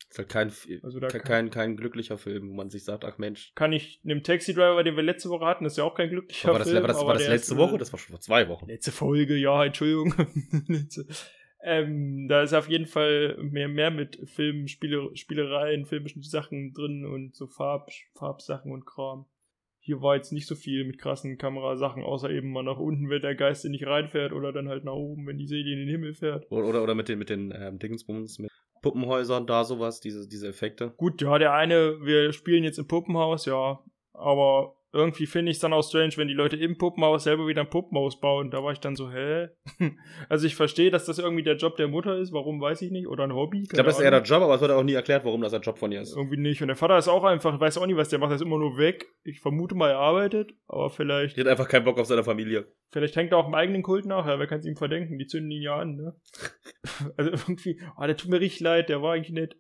Ist halt kein, Also kein, kein, kein glücklicher Film, wo man sich sagt, ach Mensch. kann ich einem Taxi Driver, den wir letzte Woche hatten, das ist ja auch kein glücklicher War das, Film. war das, aber war das letzte Woche? äh, Das war schon vor zwei Wochen. Letzte Folge, ja, Entschuldigung. [laughs] Ähm, da ist auf jeden Fall mehr, mehr mit Film, Spiele, Spielereien, filmischen Sachen drin und so Farb, Farbsachen und Kram. Hier war jetzt nicht so viel mit krassen Kamerasachen, außer eben mal nach unten, wenn der Geist nicht reinfährt oder dann halt nach oben, wenn die Seele in den Himmel fährt. Oder, oder, oder mit den, mit den ähm, Dingsbums, mit Puppenhäusern, da sowas, diese, diese Effekte. Gut, ja, der eine, wir spielen jetzt im Puppenhaus, ja, aber irgendwie finde ich es dann auch strange, wenn die Leute im Puppenhaus selber wieder ein Puppenhaus bauen. Da war ich dann so, hä? [laughs] Also ich verstehe, dass das irgendwie der Job der Mutter ist, warum weiß ich nicht, oder ein Hobby. Ich glaube, das ist eher der Job, aber es wird auch nie erklärt, warum das ein Job von ihr ist. Irgendwie nicht. Und der Vater ist auch einfach, weiß auch nicht, was der macht, er ist immer nur weg. Ich vermute mal, er arbeitet, aber vielleicht, Die hat einfach keinen Bock auf seine Familie. vielleicht hängt er auch im eigenen Kult nach, ja, wer kann es ihm verdenken? Die zünden ihn ja an, ne? [laughs] also irgendwie, ah, der tut mir richtig leid, der war eigentlich nett.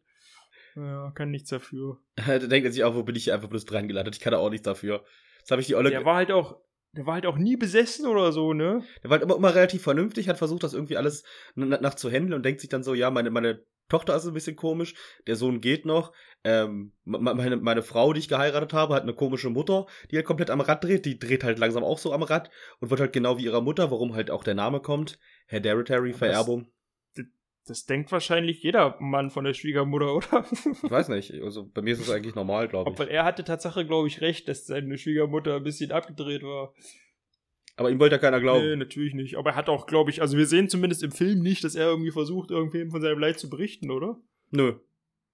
Ja, kann nichts dafür. [laughs] Da denkt er sich auch, wo bin ich hier einfach bloß dran gelandet? Ich kann da auch nichts dafür. Jetzt habe ich die Olle. Der war halt auch, der war halt auch nie besessen oder so, ne? Der war halt immer, immer relativ vernünftig, hat versucht, das irgendwie alles nach zu handeln und denkt sich dann so, ja, meine, meine Tochter ist ein bisschen komisch, der Sohn geht noch, ähm, me- meine, meine Frau, die ich geheiratet habe, hat eine komische Mutter, die halt komplett am Rad dreht, die dreht halt langsam auch so am Rad und wird halt genau wie ihrer Mutter, warum halt auch der Name kommt, Hereditary, Vererbung. Das denkt wahrscheinlich jeder Mann von der Schwiegermutter, [laughs] oder? Ich weiß nicht, also bei mir ist es eigentlich normal, glaube Obwohl ich. er hatte Tatsache, glaube ich, recht, dass seine Schwiegermutter ein bisschen abgedreht war. Aber ihm wollte ja keiner glauben. Nee, natürlich nicht. Aber er hat auch, glaube ich, also wir sehen zumindest im Film nicht, dass er irgendwie versucht, irgendwem von seinem Leid zu berichten, oder? Nö.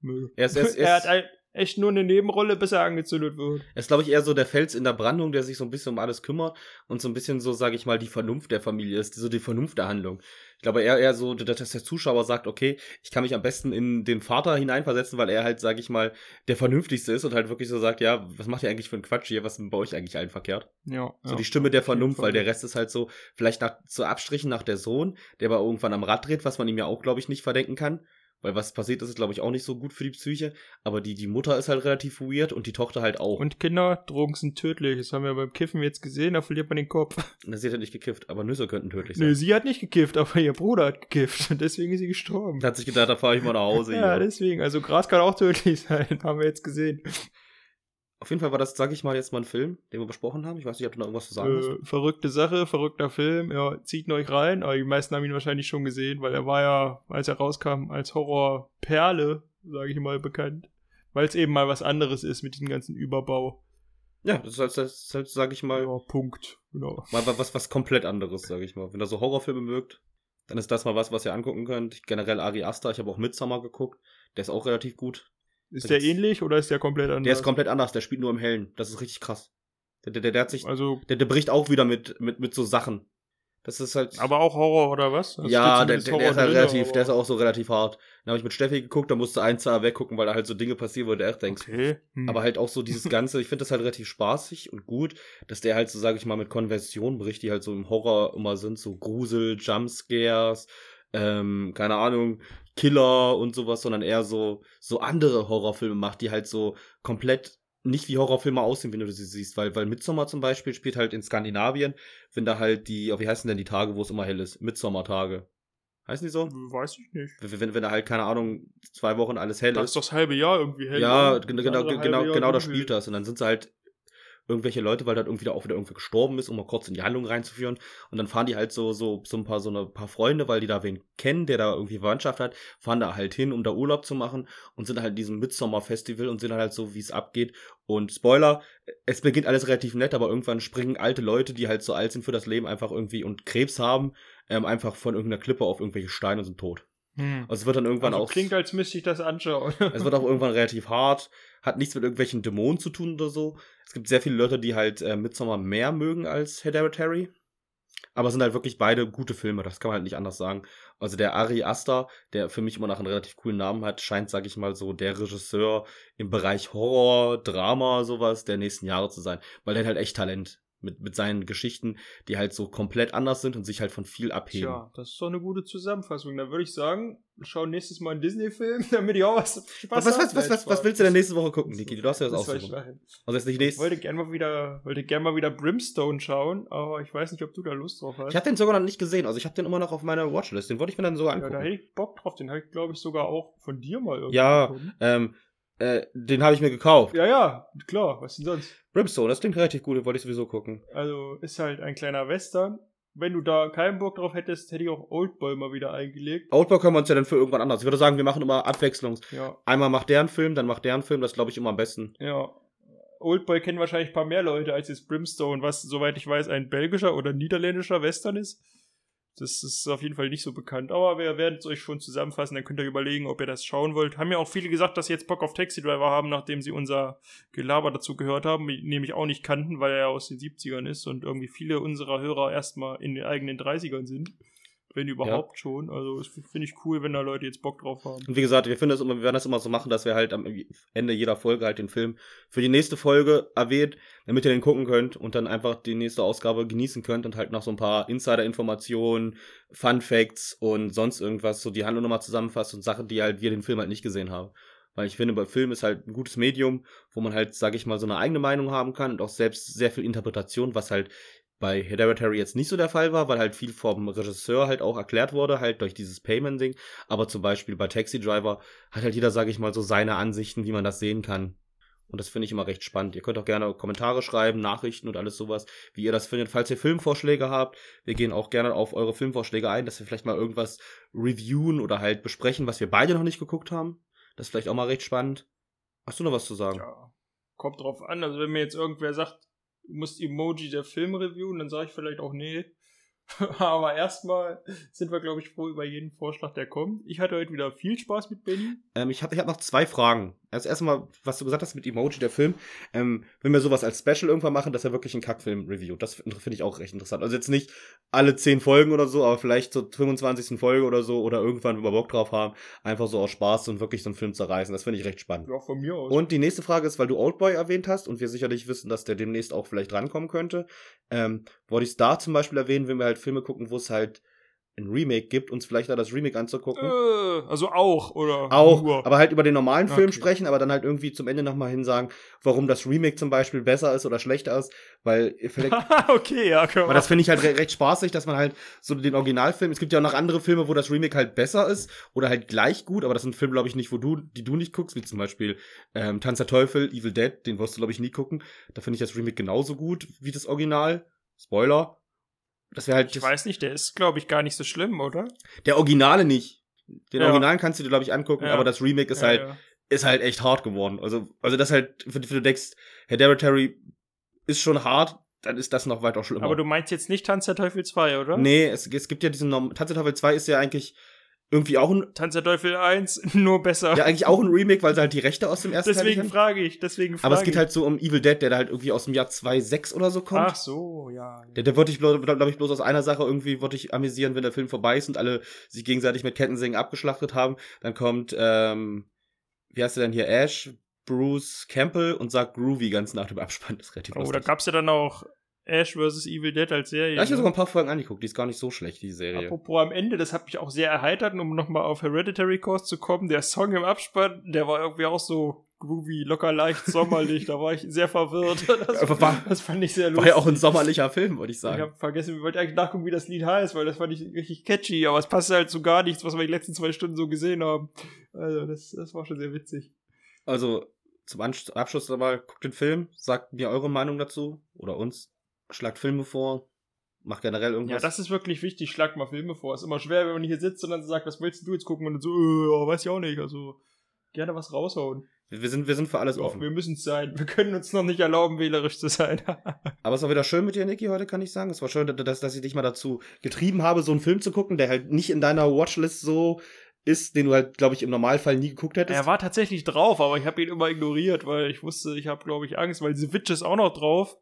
Nö. Er ist, er ist, [laughs] er hat ein- echt nur eine Nebenrolle, bis er angezündet wird. er ist glaube ich, eher so der Fels in der Brandung, der sich so ein bisschen um alles kümmert und so ein bisschen so, sage ich mal, die Vernunft der Familie ist, so die Vernunft der Handlung. Ich glaube eher, eher so, dass der Zuschauer sagt, okay, ich kann mich am besten in den Vater hineinversetzen, weil er halt, sage ich mal, der Vernünftigste ist und halt wirklich so sagt, ja, was macht ihr eigentlich für einen Quatsch hier, was ist bei euch eigentlich allen verkehrt? Ja. So ja. die Stimme der Vernunft, weil der Rest ist halt so, vielleicht nach, zu Abstrichen nach der Sohn, der aber irgendwann am Rad dreht, was man ihm ja auch, glaube ich, nicht verdenken kann. Weil was passiert ist, ist, glaube ich, auch nicht so gut für die Psyche. Aber die, die Mutter ist halt relativ weird und die Tochter halt auch. Und Kinder, Drogen sind tödlich. Das haben wir beim Kiffen jetzt gesehen, da verliert man den Kopf. [laughs] Und sie hat ja nicht gekifft, aber Nüsse könnten tödlich sein. Nö, sie hat nicht gekifft, aber ihr Bruder hat gekifft. [laughs] Und deswegen ist sie gestorben. Und hat sich gedacht, da fahre ich mal nach Hause. [laughs] Ja, hier. deswegen. Also Gras kann auch tödlich sein, haben wir jetzt gesehen. Auf jeden Fall war das, sag ich mal, jetzt mal ein Film, den wir besprochen haben. Ich weiß nicht, ob du noch irgendwas zu sagen hast. Äh, verrückte Sache, verrückter Film. Ja, zieht ihn euch rein. Aber die meisten haben ihn wahrscheinlich schon gesehen, weil er war ja, als er rauskam, als Horrorperle, sage ich mal, bekannt. Weil es eben mal was anderes ist mit diesem ganzen Überbau. Ja, das ist halt, halt sag ich mal, Ja, Punkt. Genau. mal was, was komplett anderes, sag ich mal. Wenn ihr so Horrorfilme mögt, dann ist das mal was, was ihr angucken könnt. Generell Ari Aster, ich habe auch Midsommar geguckt. Der ist auch relativ gut. Ist der Das- ähnlich oder ist der komplett anders? Der ist komplett anders, der spielt nur im Hellen. Das ist richtig krass. Der, der, der, hat sich, Also, der, der bricht auch wieder mit, mit, mit so Sachen. Das ist halt. aber auch Horror oder was? Also ja, der, der, der ist halt drin, relativ, der ist auch so relativ hart. Dann habe ich mit Steffi geguckt, da musste ein, zwei weggucken, weil da halt so Dinge passieren, wo du echt denkst. Okay. Hm. Aber halt auch so dieses [laughs] Ganze, ich finde das halt relativ spaßig und gut, dass der halt so, sage ich mal, mit Konventionen bricht, die halt so im Horror immer sind, so Grusel, Jumpscares, ähm, keine Ahnung, Killer und sowas, sondern eher so, so andere Horrorfilme macht, die halt so komplett nicht wie Horrorfilme aussehen, wenn du sie siehst, weil, weil Midsommar zum Beispiel spielt halt in Skandinavien, wenn da halt die, oh, wie heißen denn die Tage, wo es immer hell ist? Midsommar-Tage. Heißen die so? Weiß ich nicht. Wenn, wenn, wenn da halt, keine Ahnung, zwei Wochen alles hell Da ist. ist doch das halbe Jahr irgendwie hell. Ja, Das genau, genau, genau, Jahr da spielt das. Und dann sind sie halt irgendwelche Leute, weil da irgendwie da auch wieder irgendwer gestorben ist, um mal kurz in die Handlung reinzuführen. Und dann fahren die halt so, so, so ein paar, so eine paar Freunde, weil die da wen kennen, der da irgendwie Verwandtschaft hat, fahren da halt hin, um da Urlaub zu machen und sind halt in diesem Midsommer-Festival und sehen halt so, wie es abgeht. Und Spoiler, es beginnt alles relativ nett, aber irgendwann springen alte Leute, die halt so alt sind für das Leben, einfach irgendwie und Krebs haben, ähm, einfach von irgendeiner Klippe auf irgendwelche Steine und sind tot. Hm. Also es wird dann irgendwann Also auch. klingt, als müsste ich das anschauen. Es wird auch irgendwann relativ hart, hat nichts mit irgendwelchen Dämonen zu tun oder so. Es gibt sehr viele Leute, die halt äh, Midsommar mehr mögen als Hereditary. Aber es sind halt wirklich beide gute Filme, das kann man halt nicht anders sagen. Also der Ari Aster, der für mich immer noch einen relativ coolen Namen hat, scheint, sag ich mal, so der Regisseur im Bereich Horror, Drama, sowas der nächsten Jahre zu sein. Weil der hat halt echt Talent mit, mit seinen Geschichten, die halt so komplett anders sind und sich halt von viel abheben. Tja, das ist doch eine gute Zusammenfassung. Dann würde ich sagen, wir schauen nächstes Mal einen Disney-Film, [laughs] damit ich auch was Spaß Was, was, was, was, was, willst du denn nächste Woche gucken, Niki? Du hast ja das Das ich nicht. Also jetzt nicht Ich nächstes. wollte gerne mal wieder, wollte mal wieder Brimstone schauen, aber ich weiß nicht, ob du da Lust drauf hast. Ich habe den sogar noch nicht gesehen, also ich habe den immer noch auf meiner Watchlist. Den wollte ich mir dann sogar ja, da angucken. hätte ich Bock drauf. Den habe ich, glaube ich, sogar auch von dir mal irgendwie Ja, ähm, äh, den habe ich mir gekauft. Ja, ja, klar, was denn sonst? Brimstone, das klingt relativ gut, wollte ich sowieso gucken. Also, ist halt ein kleiner Western. Wenn du da keinen Bock drauf hättest, hätte ich auch Oldboy mal wieder eingelegt. Outback können wir uns ja dann für irgendwann anders. Ich würde sagen, wir machen immer Abwechslung. Ja, Einmal macht der einen Film, dann macht der einen Film, das glaube ich immer am besten. ja. Oldboy kennen wahrscheinlich ein paar mehr Leute als jetzt Brimstone, was, soweit ich weiß, ein belgischer oder niederländischer Western ist. Das ist auf jeden Fall nicht so bekannt. Aber wir werden es euch schon zusammenfassen, dann könnt ihr überlegen, ob ihr das schauen wollt. Haben ja auch viele gesagt, dass sie jetzt Bock auf Taxi Driver haben, nachdem sie unser Gelaber dazu gehört haben, nämlich auch nicht kannten, weil er ja aus den 70ern ist und irgendwie viele unserer Hörer erstmal in den eigenen 30ern sind. Wenn überhaupt schon. Also das finde ich cool, wenn da Leute jetzt Bock drauf haben. Und wie gesagt, wir finden das immer, wir werden das immer so machen, dass wir halt am Ende jeder Folge halt den Film für die nächste Folge erwähnt, damit ihr den gucken könnt und dann einfach die nächste Ausgabe genießen könnt und halt noch so ein paar Insider-Informationen, Fun Facts und sonst irgendwas, so die Handlung nochmal zusammenfasst und Sachen, die halt wir den Film halt nicht gesehen haben. Weil ich finde, bei Film ist halt ein gutes Medium, wo man halt, sag ich mal, so eine eigene Meinung haben kann und auch selbst sehr viel Interpretation, was halt bei Hereditary jetzt nicht so der Fall war, weil halt viel vom Regisseur halt auch erklärt wurde, halt durch dieses Payment-Ding. Aber zum Beispiel bei Taxi Driver hat halt jeder, sag ich mal, so seine Ansichten, wie man das sehen kann. Und das finde ich immer recht spannend. Ihr könnt auch gerne Kommentare schreiben, Nachrichten und alles sowas, wie ihr das findet. Falls ihr Filmvorschläge habt, wir gehen auch gerne auf eure Filmvorschläge ein, dass wir vielleicht mal irgendwas reviewen oder halt besprechen, was wir beide noch nicht geguckt haben. Das ist vielleicht auch mal recht spannend. Hast du noch was zu sagen? Ja, kommt drauf an. Also wenn mir jetzt irgendwer sagt, du musst Emoji der Film reviewen, dann sage ich vielleicht auch nee. [laughs] Aber erstmal sind wir, glaube ich, froh über jeden Vorschlag, der kommt. Ich hatte heute wieder viel Spaß mit Benny. Ähm, ich habe ich hab noch zwei Fragen. Also erstmal, was du gesagt hast mit Emoji, der Film. Ähm, wenn wir sowas als Special irgendwann machen, dass er wirklich ein Kackfilm review. Das finde ich auch recht interessant. Also jetzt nicht alle zehn Folgen oder so, aber vielleicht zur 25. Folge oder so oder irgendwann, wenn wir Bock drauf haben, einfach so aus Spaß und wirklich so einen Film zerreißen. Das finde ich recht spannend. Ja, von mir aus. Und die nächste Frage ist, weil du Oldboy erwähnt hast und wir sicherlich wissen, dass der demnächst auch vielleicht rankommen könnte, ähm, wollte ich es da zum Beispiel erwähnen, wenn wir halt Filme gucken, wo es halt ein Remake gibt, uns vielleicht da das Remake anzugucken. äh, also auch, oder? Auch, nur? aber halt über den normalen Film Okay. sprechen, aber dann halt irgendwie zum Ende nochmal hin sagen, warum das Remake zum Beispiel besser ist oder schlechter ist, weil vielleicht, [laughs] okay, ja, wir. aber das finde ich halt re recht spaßig, dass man halt so den Originalfilm, es gibt ja auch noch andere Filme, wo das Remake halt besser ist oder halt gleich gut, aber das sind Filme, glaube ich, nicht, wo du, die du nicht guckst, wie zum Beispiel ähm, Tanz der Teufel, Evil Dead, den wirst du, glaube ich, nie gucken. Da finde ich das Remake genauso gut wie das Original. Spoiler. Das wäre halt ich weiß nicht, der ist, glaube ich, gar nicht so schlimm, oder? der Originale nicht. Den Ja. Originalen kannst du dir, glaube ich, angucken, Ja. aber das Remake ist Ja, halt, ist halt echt hart geworden. Also, also das halt, wenn du denkst, Hereditary ist schon hart, dann ist das noch weiter schlimmer. Aber du meinst jetzt nicht Tanz der Teufel 2, oder? nee, es, es gibt ja diesen Norm Tanz der Teufel 2 ist ja eigentlich irgendwie auch ein, Tanz der Teufel 1, [laughs] nur besser. ja eigentlich auch ein Remake, weil sie halt die Rechte aus dem ersten Teil deswegen nicht haben. frage ich, deswegen frage Aber es geht ich. halt so um Evil Dead, der da halt irgendwie aus dem Jahr 2006 oder so kommt. Ach so, ja. Der, der wollte ich, glaube ich, bloß aus einer Sache irgendwie wollte ich amüsieren, wenn der Film vorbei ist und alle sich gegenseitig mit Kettensägen abgeschlachtet haben. Dann kommt, ähm, wie heißt der denn hier? Ash, Bruce Campbell und sagt Groovy ganz nach dem Abspann. Das ist relativ Oh, da lustig. gab's ja dann auch Ash vs. Evil Dead als Serie. Ja, ich habe ne? sogar ein paar Folgen angeguckt, die ist gar nicht so schlecht, die Serie. Apropos am Ende, das hat mich auch sehr erheitert, um nochmal auf Hereditary Course zu kommen. Der Song im Abspann, der war irgendwie auch so groovy, locker leicht, [laughs] sommerlich. da war ich sehr verwirrt. Das, Aber war- das fand ich sehr lustig. War ja auch ein sommerlicher Film, würde ich ich sagen. habe vergessen, ich wollte eigentlich nachgucken, wie das Lied heißt, weil das fand ich richtig catchy, aber es passt halt zu gar nichts, was wir die letzten zwei Stunden so gesehen haben. Also, das, das war schon sehr witzig. Also, zum Abschluss dabei, guckt den Film, sagt mir eure Meinung dazu oder uns, schlagt Filme vor, macht generell Ja, irgendwas. das ist wirklich wichtig. Schlag mal Filme vor. Ist immer schwer, wenn man hier sitzt und dann sagt, was willst du jetzt gucken? Und dann so, äh, weiß ich auch nicht. Also, gerne was raushauen. wir, wir sind, wir sind für alles Ja, offen. wir müssen es sein. Wir können uns noch nicht erlauben, wählerisch zu sein. [laughs] Aber es war wieder schön mit dir, Niki, heute kann ich sagen. Es war schön, dass, dass ich dich mal dazu getrieben habe, so einen Film zu gucken, der halt nicht in deiner Watchlist so ist, den du halt, glaube ich, im Normalfall nie geguckt hättest. er war tatsächlich drauf, aber ich habe ihn immer ignoriert, weil ich wusste, ich habe, glaube ich, Angst, weil The Witch ist auch noch drauf.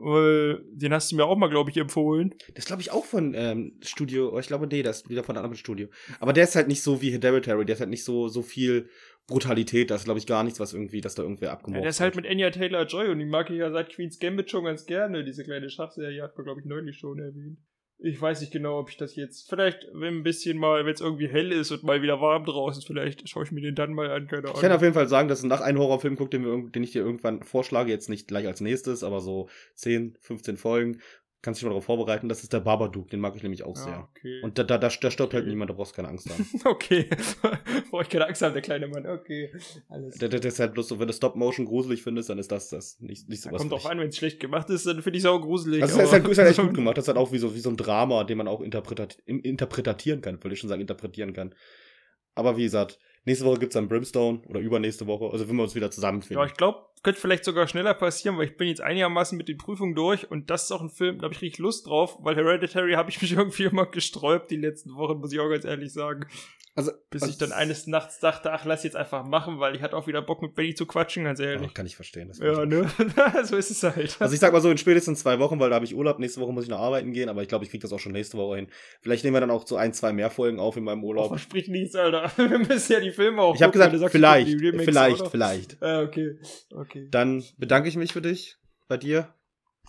Weil den hast du mir auch mal, glaube ich, empfohlen. Das glaube ich auch von ähm, Studio, oh, ich glaube, nee, das ist wieder von einem anderen Studio. Aber der ist halt nicht so wie Hereditary, der ist halt nicht so, so viel Brutalität, das ist, glaube ich, gar nichts, was irgendwie, dass da irgendwer Ja, abgemordet der ist halt mit Anya Taylor-Joy und die mag ich ja seit Queen's Gambit schon ganz gerne. Diese kleine Schachserie hat man, glaube ich, neulich schon erwähnt. Ich weiß nicht genau, ob ich das jetzt, vielleicht, wenn ein bisschen mal, wenn es irgendwie hell ist und mal wieder warm draußen, vielleicht schaue ich mir den dann mal an, keine Ich kann Ahnung. auf jeden Fall sagen, dass nach einem Horrorfilm guckt, den, wir, den ich dir irgendwann vorschlage, jetzt nicht gleich als nächstes, aber so 10, 15 Folgen, kannst dich mal darauf vorbereiten. Das ist der Babadook, den mag ich nämlich auch Ja, sehr. okay. Und da, da, da, da stirbt halt Okay. niemand, da brauchst du keine Angst haben. [laughs] okay. [laughs] Brauche ich keine Angst haben, der kleine Mann. Okay. Alles. der, der, halt bloß so, wenn du Stop-Motion gruselig findest, dann ist das das. Nicht, nicht so Da was. kommt drauf an, wenn es schlecht gemacht ist, dann finde ich es auch gruselig. Also es ist halt, ist halt echt gut [laughs] gemacht. Das ist halt auch wie so, wie so ein Drama, den man auch interpretat, interpretieren kann, würde ich schon sagen, interpretieren kann. Aber wie gesagt, nächste Woche gibt's dann Brimstone oder übernächste Woche, also wenn wir uns wieder zusammenfinden. Ja, ich glaube, könnte vielleicht sogar schneller passieren, weil ich bin jetzt einigermaßen mit den Prüfungen durch und das ist auch ein Film, da habe ich richtig Lust drauf, weil Hereditary [laughs] habe ich mich irgendwie immer gesträubt die letzten Wochen, muss ich auch ganz ehrlich sagen. also, Bis also, ich dann eines Nachts dachte, ach, lass jetzt einfach machen, weil ich hatte auch wieder Bock mit Benny zu quatschen, ganz oh, ehrlich. kann ich verstehen. Das Ja, ne? [laughs] so ist es halt. Also ich sag mal so in spätestens zwei Wochen, weil da habe ich Urlaub. Nächste Woche muss ich noch arbeiten gehen, aber ich glaube, ich kriege das auch schon nächste Woche hin. Vielleicht nehmen wir dann auch so ein, zwei mehr Folgen auf in meinem Urlaub. Versprich nichts, Alter. [laughs] Wir müssen ja die Filme auch ich habe gesagt, vielleicht, vielleicht, vielleicht. Ah, okay. Okay. Dann bedanke ich mich für dich, bei dir,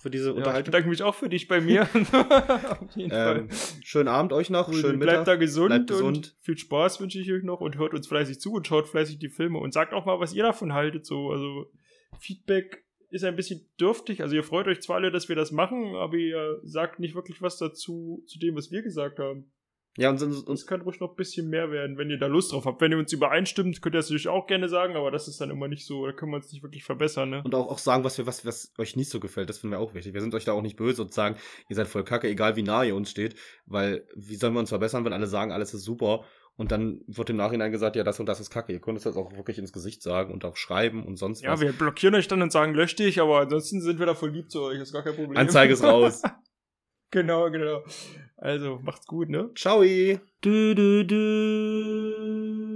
für diese Ja, ich Unterhaltung. bedanke mich auch für dich bei mir. [laughs] Auf jeden ähm, Fall. schönen Abend euch noch, schönen bleibt da Mittag. gesund, bleibt gesund. und viel Spaß wünsche ich euch noch und hört uns fleißig zu und schaut fleißig die Filme und sagt auch mal, was ihr davon haltet. So, also Feedback ist ein bisschen dürftig. Also ihr freut euch zwar alle, dass wir das machen, aber ihr sagt nicht wirklich was dazu zu dem, was wir gesagt haben. Ja, und, und, Uns kann ruhig noch ein bisschen mehr werden, wenn ihr da Lust drauf habt. Wenn ihr uns übereinstimmt, könnt ihr das natürlich auch gerne sagen, aber das ist dann immer nicht so, da können wir uns nicht wirklich verbessern, ne? und auch, auch sagen, was, wir, was, was euch nicht so gefällt. Das finden wir auch wichtig. Wir sind euch da auch nicht böse und sagen, ihr seid voll kacke, egal wie nah ihr uns steht. Weil, wie sollen wir uns verbessern, wenn alle sagen, alles ist super? Und dann wird im Nachhinein gesagt, ja, das und das ist kacke. Ihr könnt es das auch wirklich ins Gesicht sagen und auch schreiben und sonst Ja, was. wir blockieren euch dann und sagen, löscht dich, aber ansonsten sind wir da voll lieb zu euch, ist gar kein Problem. Anzeige ist [laughs] raus. Genau, genau. Also, macht's gut, ne? Ciao. Du, du, du.